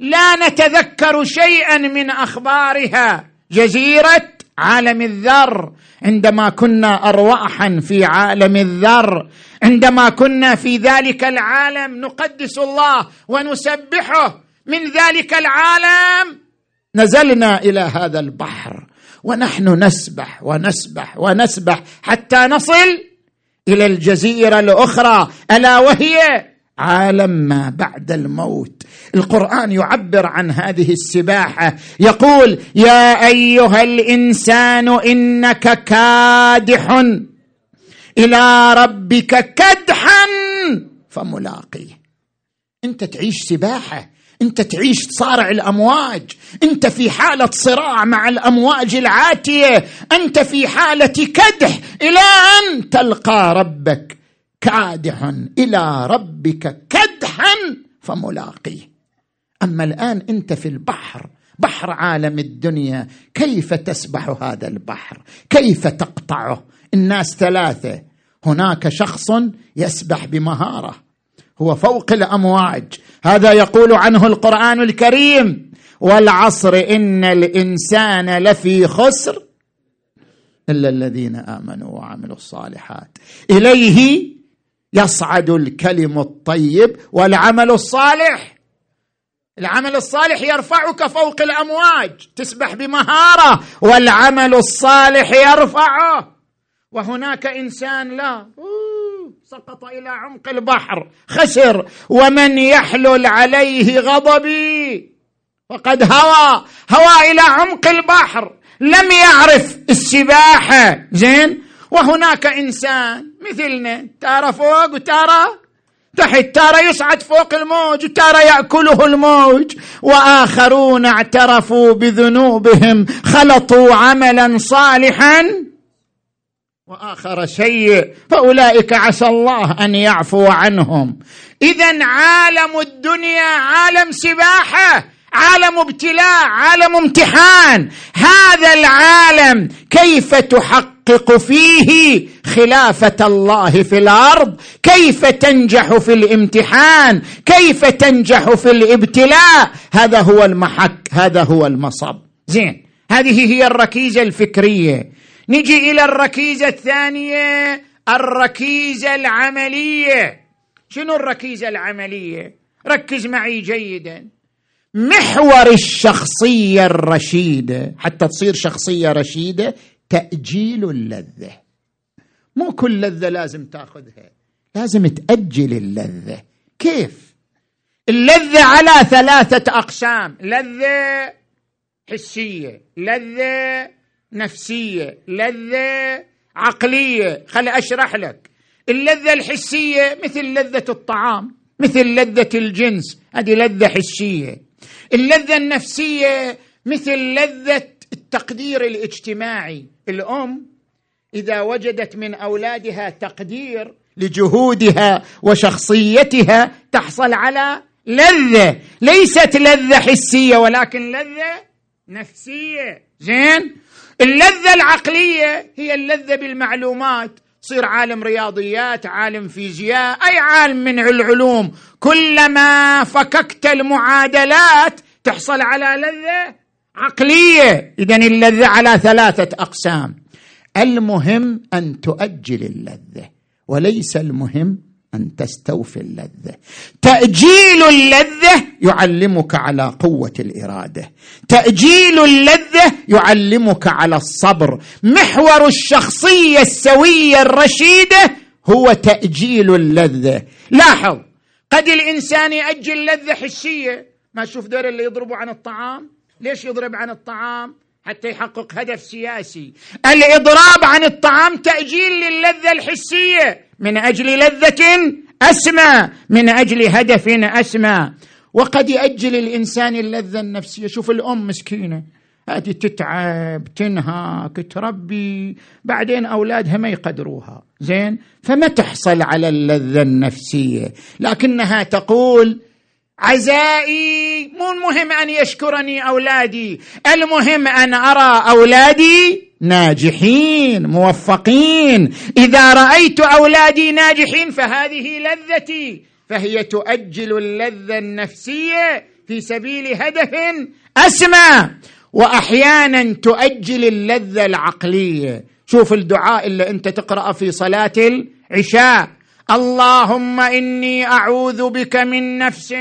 لا نتذكر شيئا من أخبارها. جزيرة عالم الذر. عندما كنا أرواحا في عالم الذر عندما كنا في ذلك العالم نقدس الله ونسبحه. من ذلك العالم. نزلنا إلى هذا البحر ونحن نسبح ونسبح ونسبح حتى نصل إلى الجزيرة الأخرى. ألا وهي عالم ما بعد الموت. القرآن يعبر عن هذه السباحة. يقول يا أيها الإنسان إنك كادح إلى ربك كدحا فملاقيه. أنت تعيش سباحة؟ انت تعيش تصارع الأمواج. انت في حالة صراع مع الأمواج العاتية. انت في حالة كدح إلى أن تلقى ربك كادح إلى ربك كدحا فملاقيه. أما الآن انت في البحر بحر عالم الدنيا. كيف تسبح هذا البحر؟ كيف تقطعه؟ الناس ثلاثة. هناك شخص يسبح بمهارة. هو فوق الأمواج. هذا يقول عنه القرآن الكريم والعصر إن الإنسان لفي خسر إلا الذين آمنوا وعملوا الصالحات. إليه يصعد الكلم الطيب والعمل الصالح. العمل الصالح يرفعك فوق الأمواج تسبح بمهارة والعمل الصالح يرفعه. وهناك إنسان لا. سقط إلى عمق البحر خسر ومن يحلل عليه غضبي. فقد هوى هوى إلى عمق البحر لم يعرف السباحه زين؟ وهناك إنسان مثلنا تارى فوق وتارى تحت تارى يصعد فوق الموج وتارى يأكله الموج. وآخرون اعترفوا بذنوبهم خلطوا عملا صالحا. وآخر سيء فأولئك عسى الله أن يعفو عنهم. اذا عالم الدنيا عالم سباحة عالم ابتلاء عالم امتحان. هذا العالم كيف تحقق فيه خلافة الله في الأرض؟ كيف تنجح في الامتحان؟ كيف تنجح في الابتلاء؟ هذا هو المحك هذا هو المصب. زين هذه هي الركيزة الفكرية. نجي إلى الركيزة الثانية الركيزة العملية. شنو الركيزة العملية؟ ركز معي جيدا. محور الشخصية الرشيدة. حتى تصير شخصية رشيدة تأجيل اللذة. مو كل لذة لازم تأخذها لازم تأجل اللذة. كيف؟ اللذة على ثلاثة أقسام. لذة حسية لذة نفسية لذة عقلية. خل أشرح لك. اللذة الحسية مثل لذة الطعام مثل لذة الجنس. هذه لذة حسية. اللذة النفسية مثل لذة التقدير الاجتماعي. الأم إذا وجدت من أولادها تقدير لجهودها وشخصيتها تحصل على لذة. ليست لذة حسية ولكن لذة نفسية. زين؟ اللذة العقلية هي اللذة بالمعلومات. تصير عالم رياضيات عالم فيزياء أي عالم من العلوم. كلما فككت المعادلات تحصل على لذة عقلية. اذا اللذة على ثلاثة أقسام. المهم أن تؤجل اللذة وليس المهم أن تستوفي اللذة. تأجيل اللذة يعلمك على قوة الإرادة. تأجيل اللذة يعلمك على الصبر. محور الشخصية السوية الرشيدة هو تأجيل اللذة. لاحظ قد الإنسان يأجل لذة حسية. ما تشوف دور اللي يضربوا عن الطعام؟ ليش يضرب عن الطعام؟ حتى يحقق هدف سياسي. الإضراب عن الطعام تأجيل للذة الحسية. من أجل لذة أسمى. من أجل هدف أسمى. وقد يأجل الإنسان اللذة النفسية. شوف الأم مسكينة. هذه تتعب تنهك تربي. بعدين أولادها ما يقدروها. زين؟ فما تحصل على اللذة النفسية. لكنها تقول عزائي مو المهم أن يشكرني أولادي المهم أن أرى أولادي ناجحين موفقين. إذا رأيت أولادي ناجحين فهذه لذتي فهي تؤجل اللذة النفسية في سبيل هدف أسمى. وأحيانا تؤجل اللذة العقلية. شوف الدعاء اللي أنت تقرأ في صلاة العشاء. اللهم إني أعوذ بك من نفس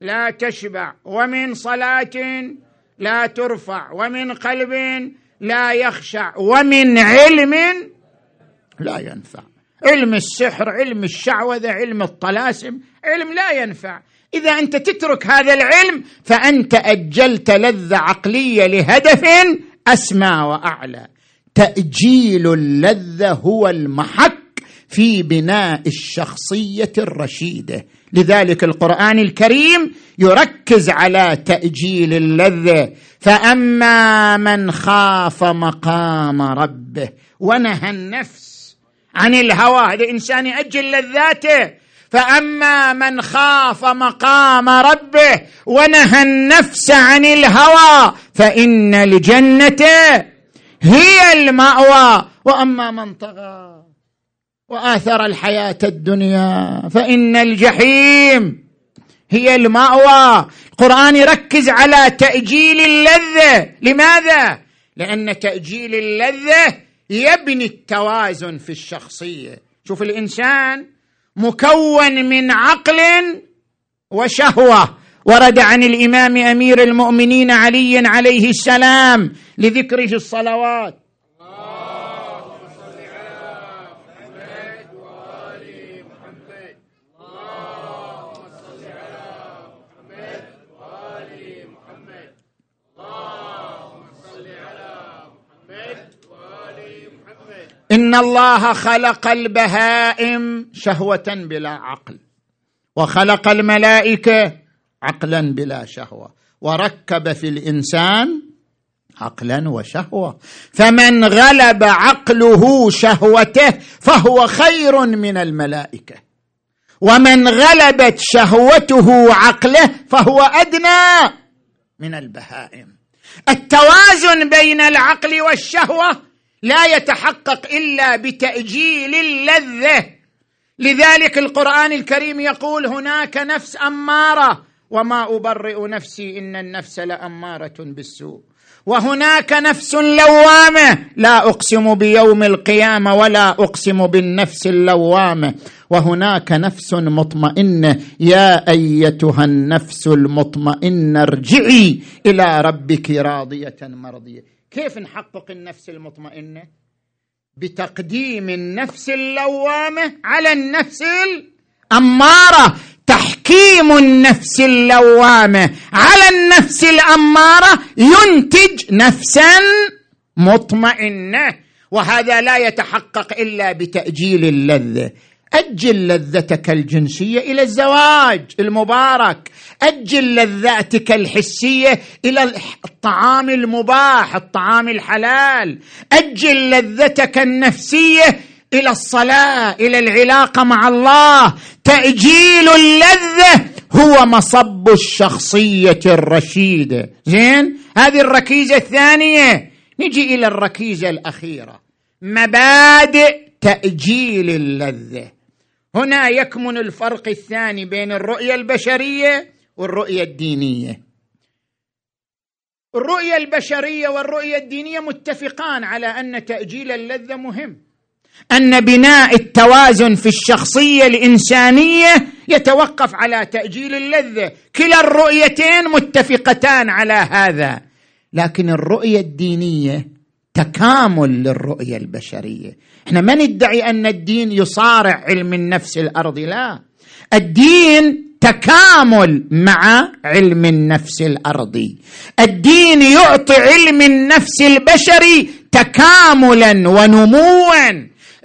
لا تشبع ومن صلاة لا ترفع ومن قلب لا يخشع ومن علم لا ينفع. علم السحر علم الشعوذة علم الطلاسم علم لا ينفع. إذا أنت تترك هذا العلم فأنت أجلت لذة عقلية لهدف أسمى وأعلى. تأجيل اللذة هو المحك في بناء الشخصية الرشيدة. لذلك القرآن الكريم يركز على تأجيل اللذة. فأما من خاف مقام ربه ونهى النفس عن الهوى هذا إنسان يأجل لذاته. فأما من خاف مقام ربه ونهى النفس عن الهوى فإن الجنه هي المأوى. وأما من طغى وآثر الحياة الدنيا. فإن الجحيم هي المأوى. القرآن يركز على تأجيل اللذة. لماذا؟ لأن تأجيل اللذة يبني التوازن في الشخصية. شوف الإنسان مكون من عقل وشهوة. ورد عن الإمام أمير المؤمنين علي عليه السلام لذكره الصلوات. ان الله خلق البهائم شهوه بلا عقل. وخلق الملائكه عقلا بلا شهوه. وركب في الانسان عقلا وشهوه. فمن غلب عقله شهوته فهو خير من الملائكه. ومن غلبت شهوته عقله فهو ادنى من البهائم. التوازن بين العقل والشهوة لا يتحقق إلا بتأجيل اللذة. لذلك القرآن الكريم يقول هناك نفس أمارة. وما أبرئ نفسي إن النفس لأمارة بالسوء. وهناك نفس لوامة. لا أقسم بيوم القيامة ولا أقسم بالنفس اللوامة. وهناك نفس مطمئنة. يا أيتها النفس المطمئنة ارجعي إلى ربك راضية مرضية. كيف نحقق النفس المطمئنة؟ بتقديم النفس اللوامة على النفس الأمارة. تحكيم النفس اللوامة على النفس الأمارة ينتج نفسا مطمئنة وهذا لا يتحقق إلا بتأجيل اللذة. أجل لذتك الجنسية إلى الزواج المبارك. أجل لذاتك الحسية إلى الطعام المباح الطعام الحلال. أجل لذتك النفسية إلى الصلاة إلى العلاقة مع الله. تأجيل اللذة هو مصب الشخصية الرشيدة. زين؟ هذه الركيزة الثانية. نجي إلى الركيزة الأخيرة. مبادئ تأجيل اللذة. هنا يكمن الفرق الثاني بين الرؤية البشرية والرؤية الدينية. الرؤية البشرية والرؤية الدينية متفقان على أن تأجيل اللذة مهم. أن بناء التوازن في الشخصية الإنسانية يتوقف على تأجيل اللذة. كلا الرؤيتين متفقتان على هذا. لكن الرؤية الدينية تكامل للرؤية البشرية. إحنا ما ندعي أن الدين يصارع علم النفس الارضي لا. الدين تكامل مع علم النفس الارضي الدين يعطي علم النفس البشري تكاملا ونموا.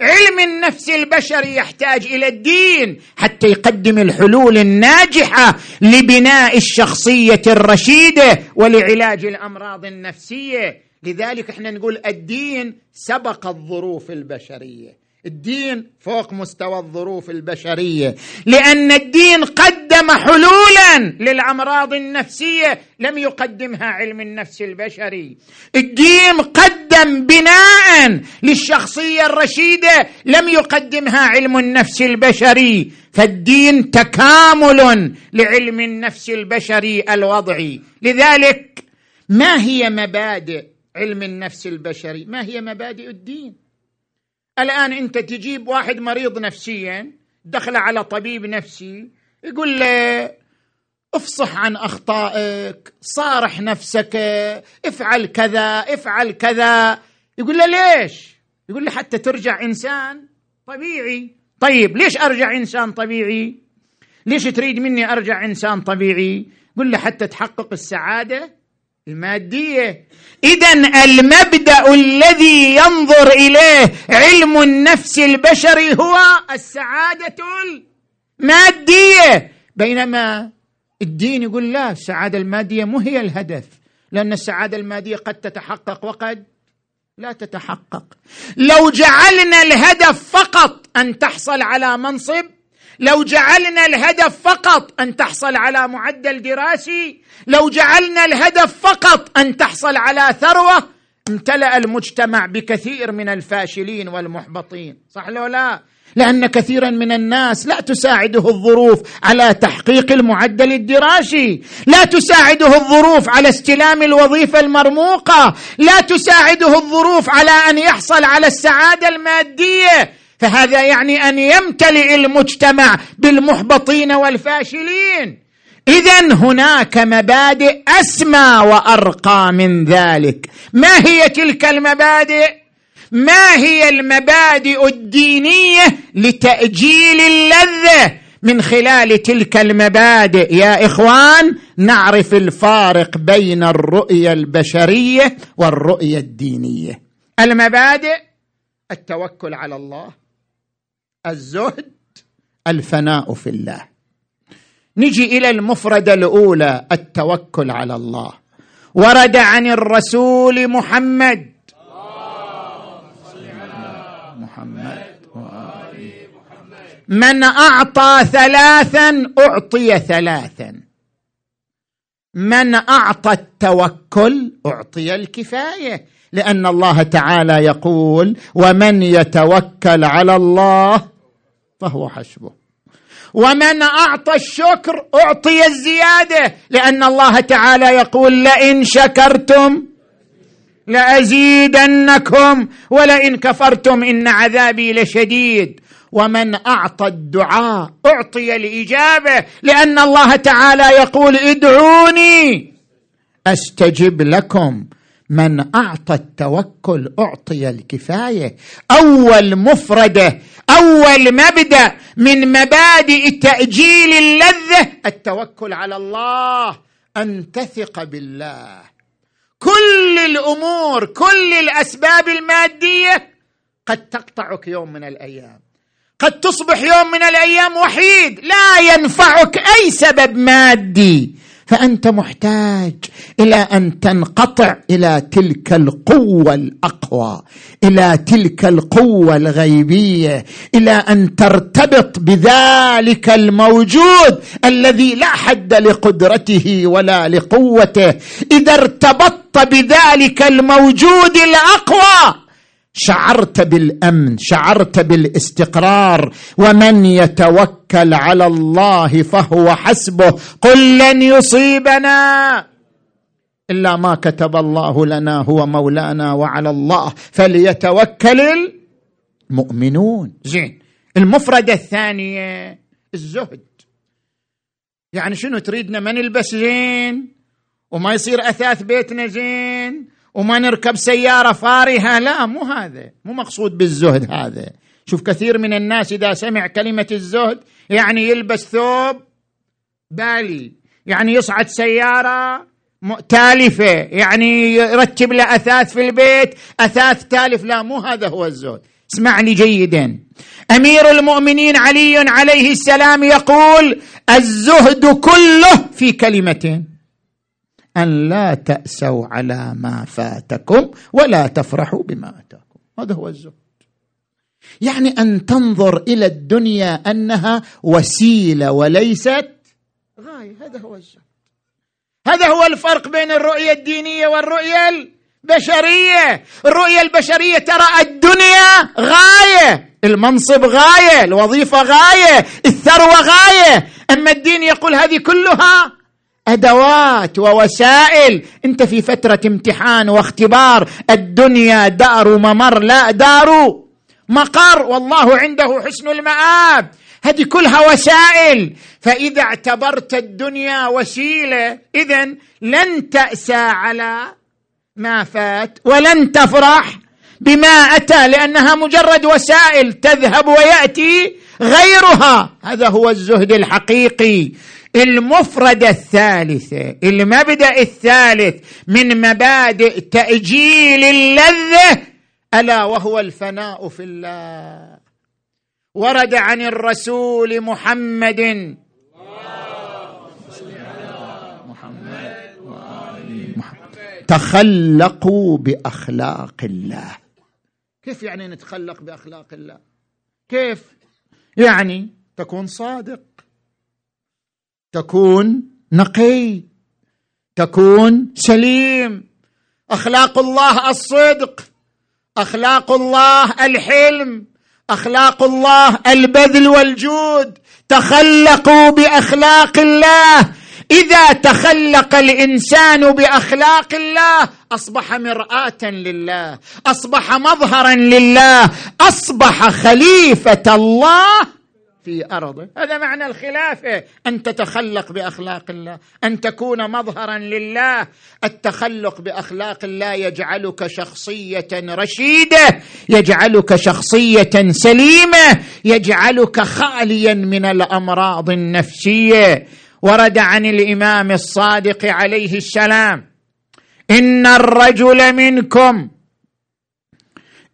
علم النفس البشري يحتاج إلى الدين حتى يقدم الحلول الناجحة لبناء الشخصية الرشيدة ولعلاج الأمراض النفسية. لذلك إحنا نقول الدين سبق الظروف البشرية. الدين فوق مستوى الظروف البشرية. لأن الدين قدم حلولا للأمراض النفسية لم يقدمها علم النفس البشري. الدين قدم بناء للشخصية الرشيدة لم يقدمها علم النفس البشري. فالدين تكامل لعلم النفس البشري الوضعي. لذلك ما هي مبادئ علم النفس البشري. ما هي مبادئ الدين؟ الآن أنت تجيب واحد مريض نفسيا دخل على طبيب نفسي يقول له افصح عن أخطائك صارح نفسك افعل كذا افعل كذا. يقول له ليش؟ يقول له حتى ترجع إنسان طبيعي. طيب ليش أرجع إنسان طبيعي؟ ليش تريد مني أرجع إنسان طبيعي؟ قل له حتى تحقق السعادة المادية. اذا المبدأ الذي ينظر إليه علم النفس البشري هو السعادة المادية. بينما الدين يقول لا السعادة المادية مو هي الهدف لأن السعادة المادية قد تتحقق وقد لا تتحقق. لو جعلنا الهدف فقط أن تحصل على منصب لو جعلنا الهدف فقط أن تحصل على معدل دراسي لو جعلنا الهدف فقط أن تحصل على ثروة امتلأ المجتمع بكثير من الفاشلين والمحبطين. صح لو لا؟ لأن كثيرا من الناس لا تساعده الظروف على تحقيق المعدل الدراسي لا تساعده الظروف على استلام الوظيفة المرموقة لا تساعده الظروف على أن يحصل على السعادة المادية. فهذا يعني أن يمتلئ المجتمع بالمحبطين والفاشلين. اذا هناك مبادئ أسمى وأرقى من ذلك. ما هي تلك المبادئ؟ ما هي المبادئ الدينية لتأجيل اللذة من خلال تلك المبادئ؟ يا إخوان نعرف الفارق بين الرؤية البشرية والرؤية الدينية. المبادئ التوكل على الله. الزهد الفناء في الله. نجي إلى المفردة الأولى التوكل على الله. ورد عن الرسول محمد. محمد من أعطى ثلاثا أعطي ثلاثا. من أعطى التوكل أعطي الكفاية. لأن الله تعالى يقول ومن يتوكل على الله فهو حسبه. ومن أعطى الشكر أعطي الزيادة لأن الله تعالى يقول لئن شكرتم لأزيدنكم ولئن كفرتم إن عذابي لشديد. ومن أعطى الدعاء أعطي الإجابة لأن الله تعالى يقول ادعوني أستجب لكم. من أعطى التوكل أعطي الكفاية. أول مفرده أول مبدأ من مبادئ تأجيل اللذة التوكل على الله أن تثق بالله. كل الأمور كل الأسباب المادية قد تقطعك يوم من الأيام. قد تصبح يوم من الأيام وحيد لا ينفعك أي سبب مادي. فأنت محتاج إلى أن تنقطع إلى تلك القوة الأقوى إلى تلك القوة الغيبية إلى أن ترتبط بذلك الموجود الذي لا حد لقدرته ولا لقوته. إذا ارتبطت بذلك الموجود الأقوى شعرت بالأمن شعرت بالاستقرار ومن يتوكل على الله فهو حسبه. قل لن يصيبنا إلا ما كتب الله لنا هو مولانا وعلى الله. فليتوكل المؤمنون. زين. المفردة الثانية الزهد. يعني شنو تريدنا؟ ما نلبس زين وما يصير أثاث بيتنا زين وما نركب سيارة فارهة. لا مو هذا مو مقصود بالزهد هذا. شوف كثير من الناس إذا سمع كلمة الزهد يعني يلبس ثوب بالي يعني يصعد سيارة تالفة يعني يرتب له أثاث في البيت أثاث تالف. لا مو هذا هو الزهد. اسمعني جيدا. أمير المؤمنين علي عليه السلام يقول الزهد كله في كلمتين أن لا تأسوا على ما فاتكم ولا تفرحوا بما آتاكم. هذا هو الزهد. يعني أن تنظر إلى الدنيا أنها وسيلة وليست غاية. هذا هو الزهد. هذا هو الفرق بين الرؤية الدينية والرؤية البشرية. الرؤية البشرية ترى الدنيا غاية المنصب غاية الوظيفة غاية الثروة غاية. أما الدين يقول هذه كلها أدوات ووسائل. أنت في فترة امتحان واختبار الدنيا دار ممر لا دار مقر. والله عنده حسن المآب. هذه كلها وسائل. فإذا اعتبرت الدنيا وسيلة اذا لن تأسى على ما فات ولن تفرح بما أتى لأنها مجرد وسائل تذهب ويأتي غيرها. هذا هو الزهد الحقيقي. المفردة الثالثة المبدأ الثالث من مبادئ تأجيل اللذة ألا وهو الفناء في الله. ورد عن الرسول محمد محمد محمد. تخلقوا بأخلاق الله. كيف يعني نتخلق بأخلاق الله؟ كيف يعني تكون صادق؟ تكون نقي تكون سليم. أخلاق الله الصدق أخلاق الله الحلم أخلاق الله البذل والجود. تخلقوا بأخلاق الله. إذا تخلق الإنسان بأخلاق الله أصبح مرآة لله أصبح مظهرا لله أصبح خليفة الله في أرضه. هذا معنى الخلافة. أن تتخلق بأخلاق الله. أن تكون مظهرا لله. التخلق بأخلاق الله يجعلك شخصية رشيدة. يجعلك شخصية سليمة. يجعلك خاليا من الأمراض النفسية. ورد عن الإمام الصادق عليه السلام. إن الرجل منكم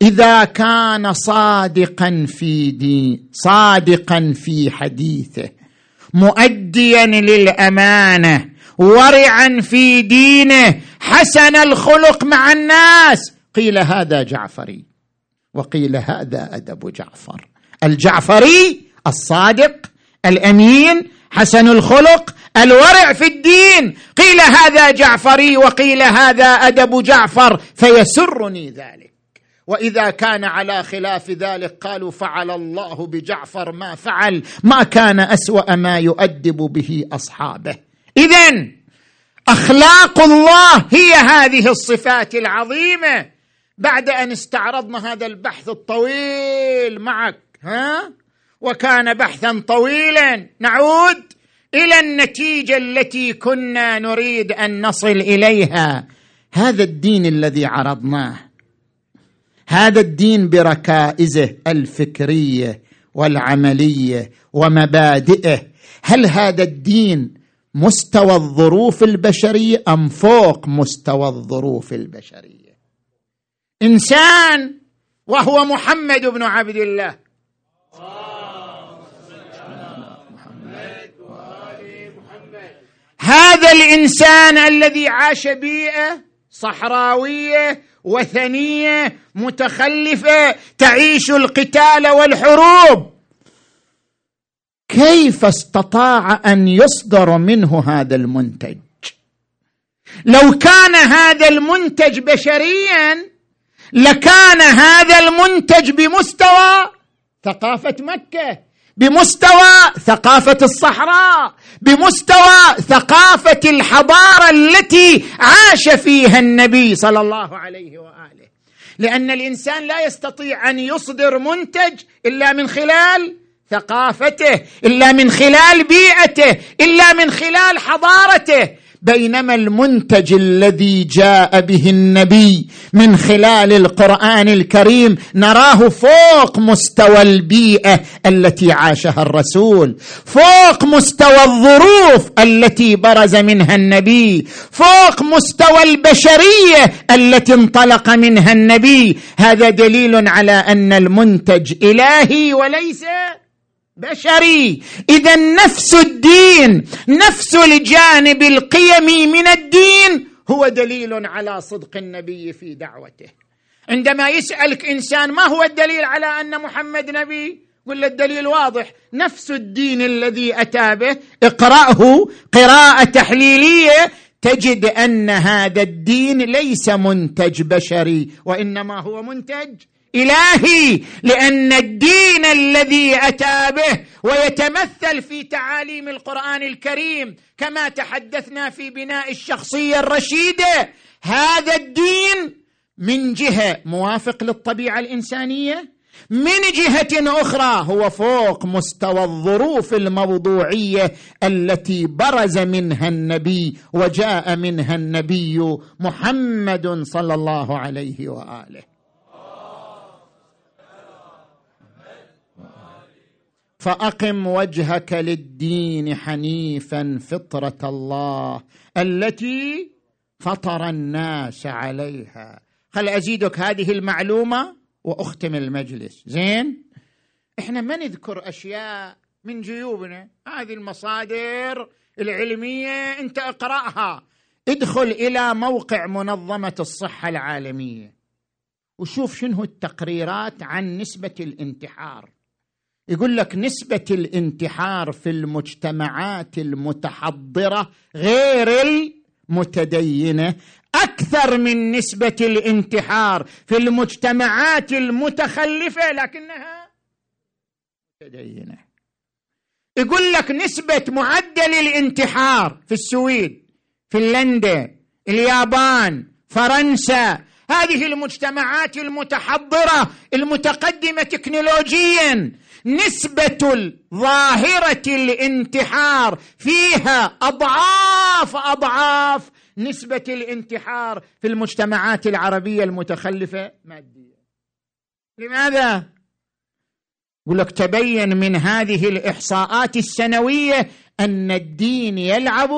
إذا كان صادقا في دين صادقا في حديثه مؤديا للأمانة ورعا في دينه حسن الخلق مع الناس. قيل هذا جعفري وقيل هذا أدب جعفر. الجعفري الصادق الأمين حسن الخلق الورع في الدين. قيل هذا جعفري وقيل هذا أدب جعفر فيسرني ذلك. وإذا كان على خلاف ذلك قالوا فعل الله بجعفر ما فعل ما كان أسوأ ما يؤدب به أصحابه. اذا أخلاق الله هي هذه الصفات العظيمة. بعد أن استعرضنا هذا البحث الطويل معك ها؟ وكان بحثا طويلا. نعود إلى النتيجة التي كنا نريد أن نصل إليها. هذا الدين الذي عرضناه. هذا الدين بركائزه الفكرية والعملية ومبادئه. هل هذا الدين مستوى الظروف البشرية أم فوق مستوى الظروف البشرية؟ إنسان وهو محمد بن عبد الله. هذا الإنسان الذي عاش بيئة صحراوية وثنية متخلفة تعيش القتال والحروب. كيف استطاع أن يصدر منه هذا المنتج؟ لو كان هذا المنتج بشريا لكان هذا المنتج بمستوى ثقافة مكة. بمستوى ثقافة الصحراء بمستوى ثقافة الحضارة التي عاش فيها النبي صلى الله عليه وآله. لأن الإنسان لا يستطيع أن يصدر منتج إلا من خلال ثقافته إلا من خلال بيئته إلا من خلال حضارته. بينما المنتج الذي جاء به النبي من خلال القرآن الكريم نراه فوق مستوى البيئة التي عاشها الرسول فوق مستوى الظروف التي برز منها النبي فوق مستوى البشرية التي انطلق منها النبي. هذا دليل على أن المنتج إلهي وليس بشري. إذا نفس الدين نفس الجانب القيمي من الدين هو دليل على صدق النبي في دعوته. عندما يسألك إنسان ما هو الدليل على أن محمد نبي؟ قل الدليل واضح. نفس الدين الذي أتى به اقرأه قراءة تحليلية تجد أن هذا الدين ليس منتج بشري وإنما هو منتج إلهي لأن الدين الذي أتى به ويتمثل في تعاليم القرآن الكريم كما تحدثنا في بناء الشخصية الرشيدة. هذا الدين من جهة موافق للطبيعة الإنسانية من جهة أخرى هو فوق مستوى الظروف الموضوعية التي برز منها النبي وجاء منها النبي محمد صلى الله عليه وآله. فأقم وجهك للدين حنيفا فطرة الله التي فطر الناس عليها. هل أزيدك هذه المعلومة؟ وأختم المجلس. زين؟ إحنا ما نذكر أشياء من جيوبنا. هذه المصادر العلمية أنت أقرأها. ادخل إلى موقع منظمة الصحة العالمية وشوف شنو التقريرات عن نسبة الانتحار. يقول لك نسبة الانتحار في المجتمعات المتحضرة غير المتدينة أكثر من نسبة الانتحار في المجتمعات المتخلفة لكنها متدينة. يقول لك نسبة معدل الانتحار في السويد فنلندا اليابان فرنسا هذه المجتمعات المتحضرة المتقدمة تكنولوجيا نسبة ظاهره الانتحار فيها أضعاف أضعاف نسبة الانتحار في المجتمعات العربية المتخلفة ماديا. لماذا؟ يقول لك تبين من هذه الإحصاءات السنوية أن الدين يلعب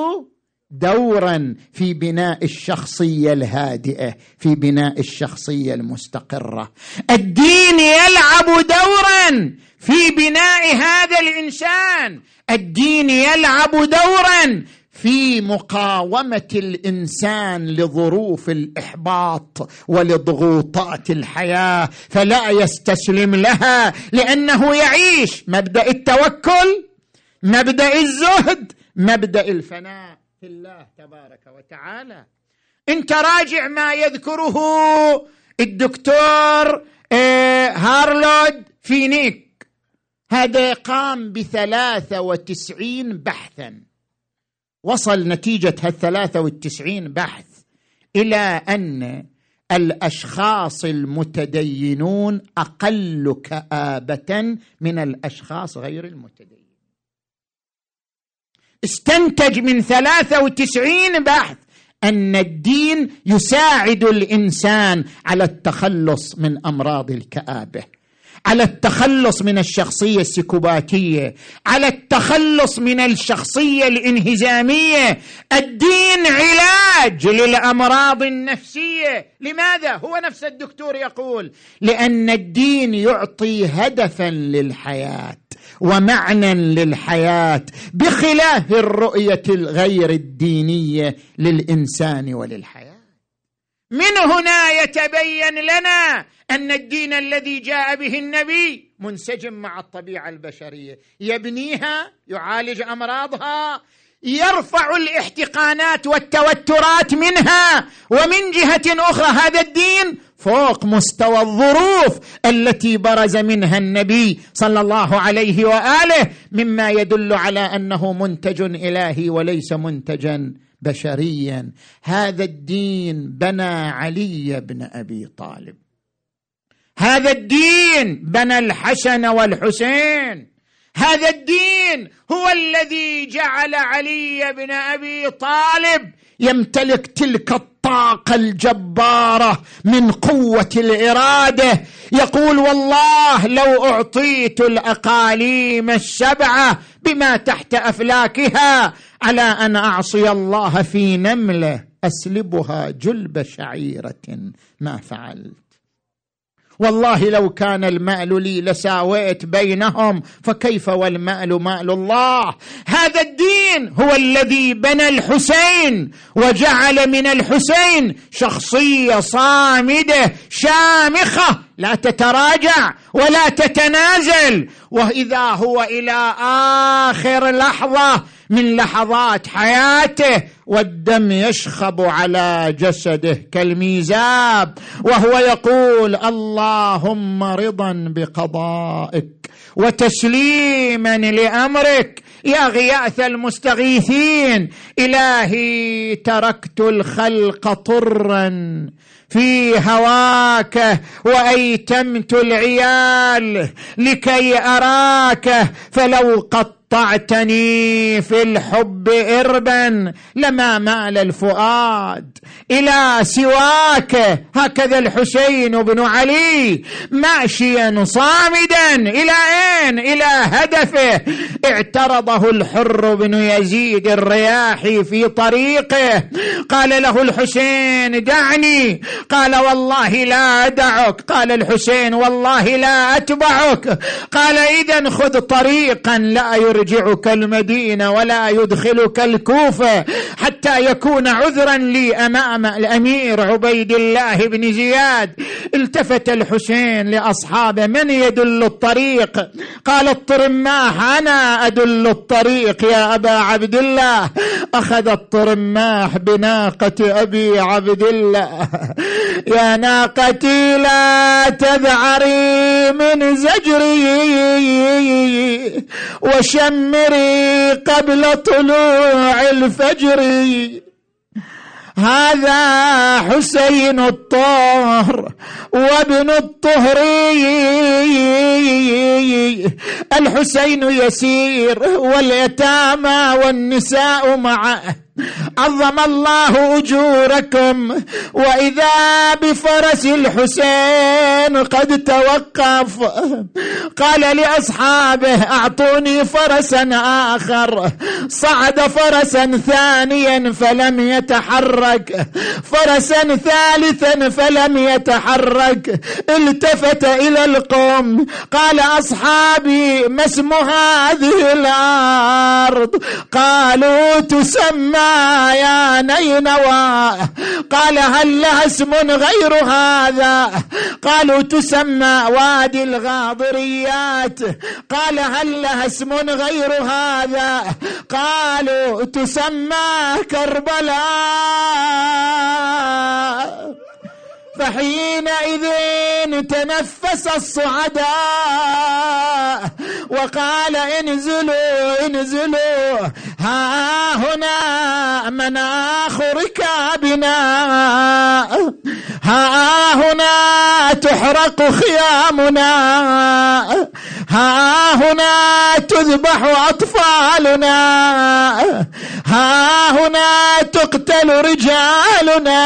دورا في بناء الشخصية الهادئة في بناء الشخصية المستقرة. الدين يلعب دورا في بناء هذا الإنسان. الدين يلعب دورا في مقاومة الإنسان لظروف الإحباط ولضغوطات الحياة فلا يستسلم لها لأنه يعيش مبدأ التوكل مبدأ الزهد مبدأ الفناء. في الله تبارك وتعالى. انت راجع ما يذكره الدكتور آه، هارلود فينيك. هذا قام بثلاثة وتسعين بحثا. وصل نتيجة هالثلاثة والتسعين بحث إلى أن الأشخاص المتدينون أقل كآبة من الأشخاص غير المتدينين. استنتج من ثلاثة وتسعين بحث أن الدين يساعد الإنسان على التخلص من أمراض الكآبة على التخلص من الشخصية السيكوباتيه على التخلص من الشخصية الإنهزامية. الدين علاج للأمراض النفسية. لماذا؟ هو نفس الدكتور يقول لأن الدين يعطي هدفا للحياة. ومعنى للحياة بخلاف الرؤية الغير الدينية للإنسان وللحياة. من هنا يتبين لنا أن الدين الذي جاء به النبي منسجم مع الطبيعة البشرية. يبنيها يعالج أمراضها يرفع الاحتقانات والتوترات منها ومن جهة أخرى هذا الدين فوق مستوى الظروف التي برز منها النبي صلى الله عليه وآله مما يدل على أنه منتج إلهي وليس منتجا بشريا. هذا الدين بنى علي بن أبي طالب. هذا الدين بنى الحسن والحسين. هذا الدين هو الذي جعل علي بن أبي طالب يمتلك تلك الطاقة الجبارة من قوة الإرادة. يقول والله لو أعطيت الأقاليم السبعة بما تحت أفلاكها على أن أعصي الله في نملة أسلبها جلب شعيرة ما فعلت. والله لو كان المال لي لساويت بينهم فكيف والمال مال الله؟ هذا الدين هو الذي بنى الحسين وجعل من الحسين شخصية صامدة شامخة. لا تتراجع ولا تتنازل. وإذا هو إلى آخر لحظة من لحظات حياته والدم يشخب على جسده كالميزاب وهو يقول اللهم رضا بقضائك وتسليما لأمرك. يا غياث المستغيثين إلهي تركت الخلق طرا في هواك وأيتمت العيال لكي أراك فلو قط قطعتني في الحب إربا لما مال الفؤاد. إلى سواك هكذا الحسين بن علي ماشيا صامدا. إلى أين؟ إلى هدفه. اعترضه الحر بن يزيد الرياحي في طريقه. قال له الحسين دعني. قال والله لا أدعك. قال الحسين والله لا أتبعك. قال اذا خذ طريقا لا يرجع يرجعك المدينة ولا يدخلك الكوفه حتى يكون عذرا لي أمام الأمير عبيد الله بن زياد. التفت الحسين لاصحابه من يدل الطريق. قال الطرماح أنا أدل الطريق يا أبا عبد الله. أخذ الطرماح بناقة أبي عبد الله. يا ناقتي لا تذعري من زجري. وشم شمري قبل طلوع الفجر. هذا حسين الطهر وابن الطهر. الحسين يسير واليتامى والنساء معه. عظم الله أجوركم وإذا بفرس الحسين قد توقف. قال لأصحابه أعطوني فرسا آخر. صعد فرسا ثانيا فلم يتحرك. فرسا ثالثا فلم يتحرك. التفت إلى القوم. قال أصحابي ما اسم هذه الأرض؟ قالوا تسمى يا نينوى. قال هل لها اسم غير هذا؟ قالوا تسمى وادي الغاضريات. قال هل لها اسم غير هذا؟ قالوا تسمى كربلاء. فحينئذ تنفس الصعداء وقال انزلوا انزلوا. ها هنا مناخ ركابنا ها هنا تحرق خيامنا. ها هنا تذبح أطفالنا. ها هنا تقتل رجالنا.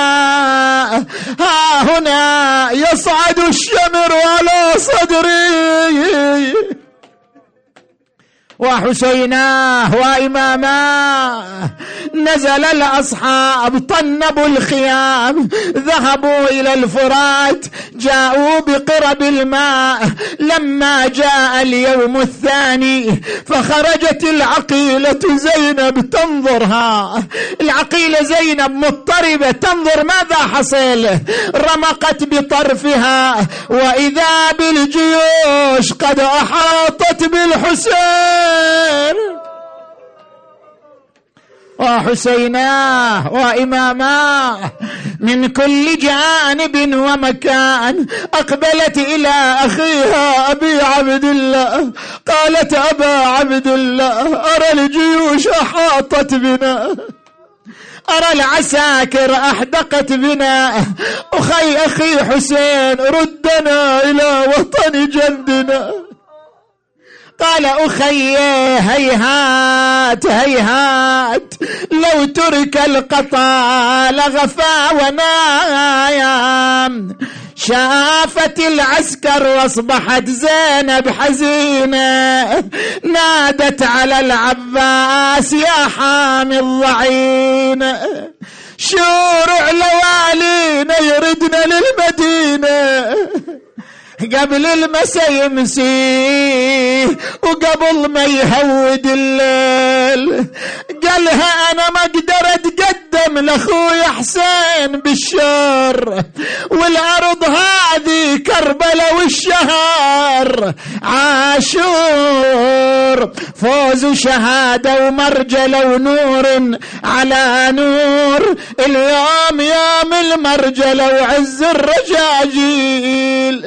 ها هنا يصعد الشمر وحسيناه وإماماه نزل الأصحاب طنبوا الخيام ذهبوا إلى الفرات جاءوا بقرب الماء. لما جاء اليوم الثاني فخرجت العقيلة زينب تنظرها. العقيلة زينب مضطربة تنظر ماذا حصل؟ رمقت بطرفها. وإذا بالجيوش قد أحاطت بالحسين. الخير. وحسيناه وإماماه من كل جانب ومكان. أقبلت إلى أخيها أبي عبد الله. قالت أبا عبد الله أرى الجيوش أحاطت بنا. أرى العساكر أحدقت بنا. أخي أخي حسين ردنا إلى وطن جدنا قال أخي هيهات هيهات لو ترك القطا لغفى ونايم شافت العسكر وأصبحت زينب حزينة. نادت على العباس يا حامي الضعين شورع لوالينا يردنا للمدينة. قبل المسا يمسيه وقبل ما يهود الليل. قالها أنا ما أقدر أتقدم لأخوي حسين بالشر والأرض هذه كربلاء والشهر. عاشور فوز وشهادة ومرجلة ونور على نور. اليوم يوم المرجلة وعز الرجاجيل.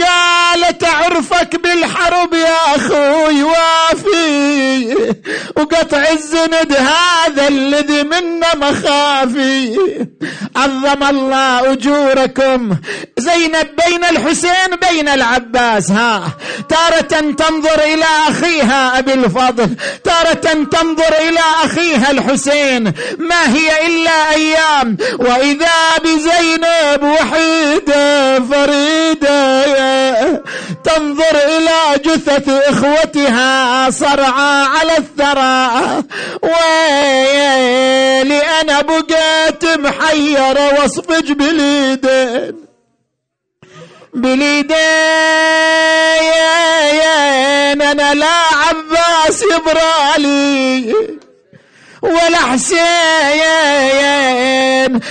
قالت اعرفك بالحرب يا أخوي وافي وقطع الزند هذا الذي منا مخافي. عظم الله أجوركم. زينب بين الحسين بين العباس ها. تارة تنظر إلى أخيها أبي الفضل. تارة تنظر إلى أخيها الحسين. ما هي إلا أيام. وإذا بزينب وحيدة فريدة تنظر إلى جثث إخوتها صرعى على الثرى. ويلي أنا بقيت محيره واصفج باليدين باليدين أنا لا عباس يبرالي ولا حسين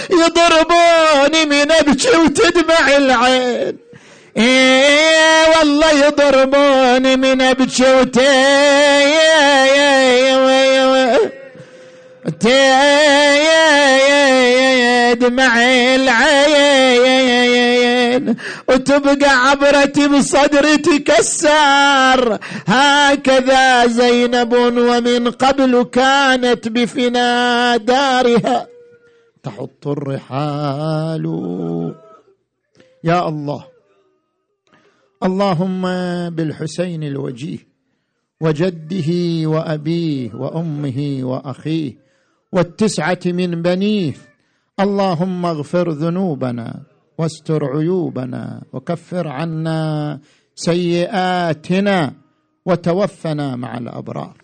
يضربوني من أبكي وتدمع العين. إيه والله يضربوني من ابجوتي دمع العين وتبقى عبرتي بصدري تكسر. هكذا زينب ومن قبل كانت بفنا دارها. تحط الرحال. يا الله. اللهم بالحسين الوجيه وجده وأبيه وأمه وأخيه والتسعة من بنيه. اللهم اغفر ذنوبنا واستر عيوبنا وكفر عنا سيئاتنا وتوفنا مع الأبرار.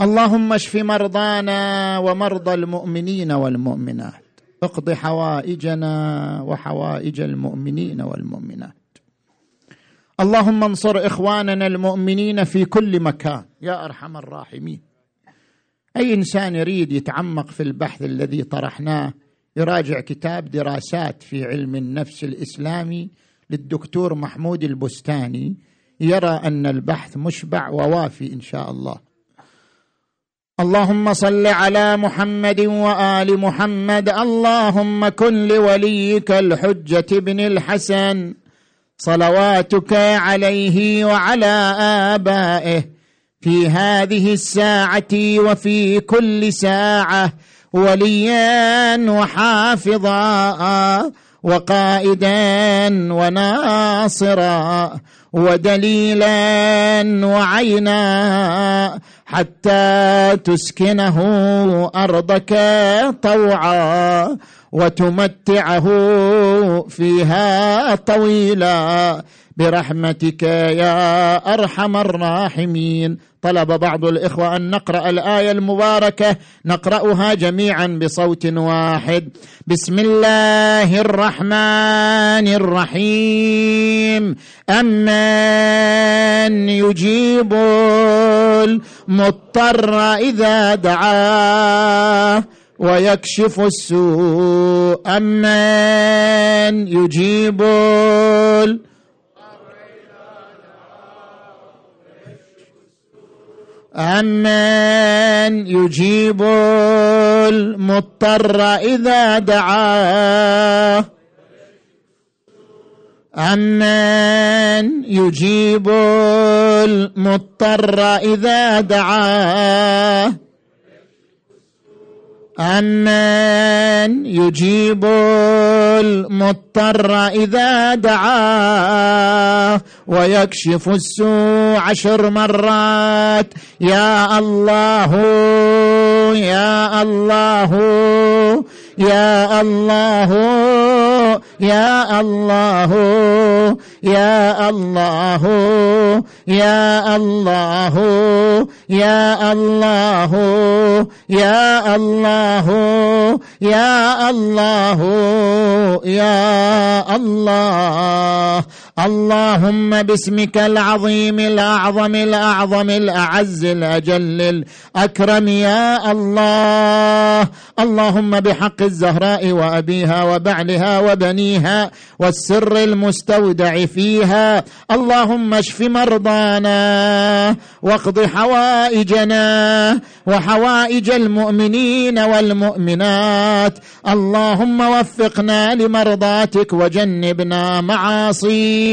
اللهم اشف مرضانا ومرضى المؤمنين والمؤمنات. اقض حوائجنا وحوائج المؤمنين والمؤمنات. اللهم انصر إخواننا المؤمنين في كل مكان. يا أرحم الراحمين. أي إنسان يريد يتعمق في البحث الذي طرحناه يراجع كتاب دراسات في علم النفس الإسلامي للدكتور محمود البستاني يرى أن البحث مشبع ووافي إن شاء الله. اللهم صل على محمد وآل محمد. اللهم كن لوليك الحجة بن الحسن. صلواتك عليه وعلى آبائه في هذه الساعة وفي كل ساعة. وليا وحافظا وقائدا وناصرا. ودليلا وعينا حتى تسكنه أرضك طوعا وتمتعه فيها طويلا. برحمتك يا أرحم الراحمين. طلب بعض الإخوة أن نقرأ الآية المباركة. نقرأها جميعا بصوت واحد. بسم الله الرحمن الرحيم. أمن يجيب المضطر إذا دعاه ويكشف السوء. أمن يجيب أمن يجيب المضطر إذا دعاه أمن يجيب المضطر إذا دعاه أمن يجيب المضطر إذا دعاه ويكشف السوء عشر مرات. يا الله يا الله يا الله. يا الله يا الله يا الله يا الله يا الله يا الله يا الله اللهم باسمك العظيم الأعظم الأعظم الأعز الاجل الاكرم يا الله. اللهم بحق الزهراء وأبيها وبعلها وبنيها والسر المستودع فيها. اللهم اشف مرضانا واقض حوائجنا وحوائج المؤمنين والمؤمنات. اللهم وفقنا لمرضاتك وجنبنا معاصيك.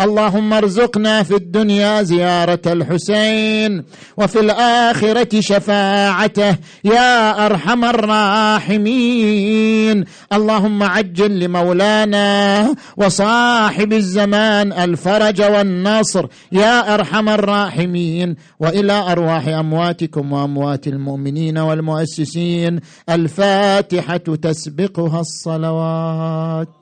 اللهم ارزقنا في الدنيا زيارة الحسين وفي الآخرة شفاعته. يا أرحم الراحمين. اللهم عجل لمولانا وصاحب الزمان الفرج والنصر. يا أرحم الراحمين. وإلى أرواح أمواتكم وأموات المؤمنين والمؤسسين. الفاتحة تسبقها الصلوات.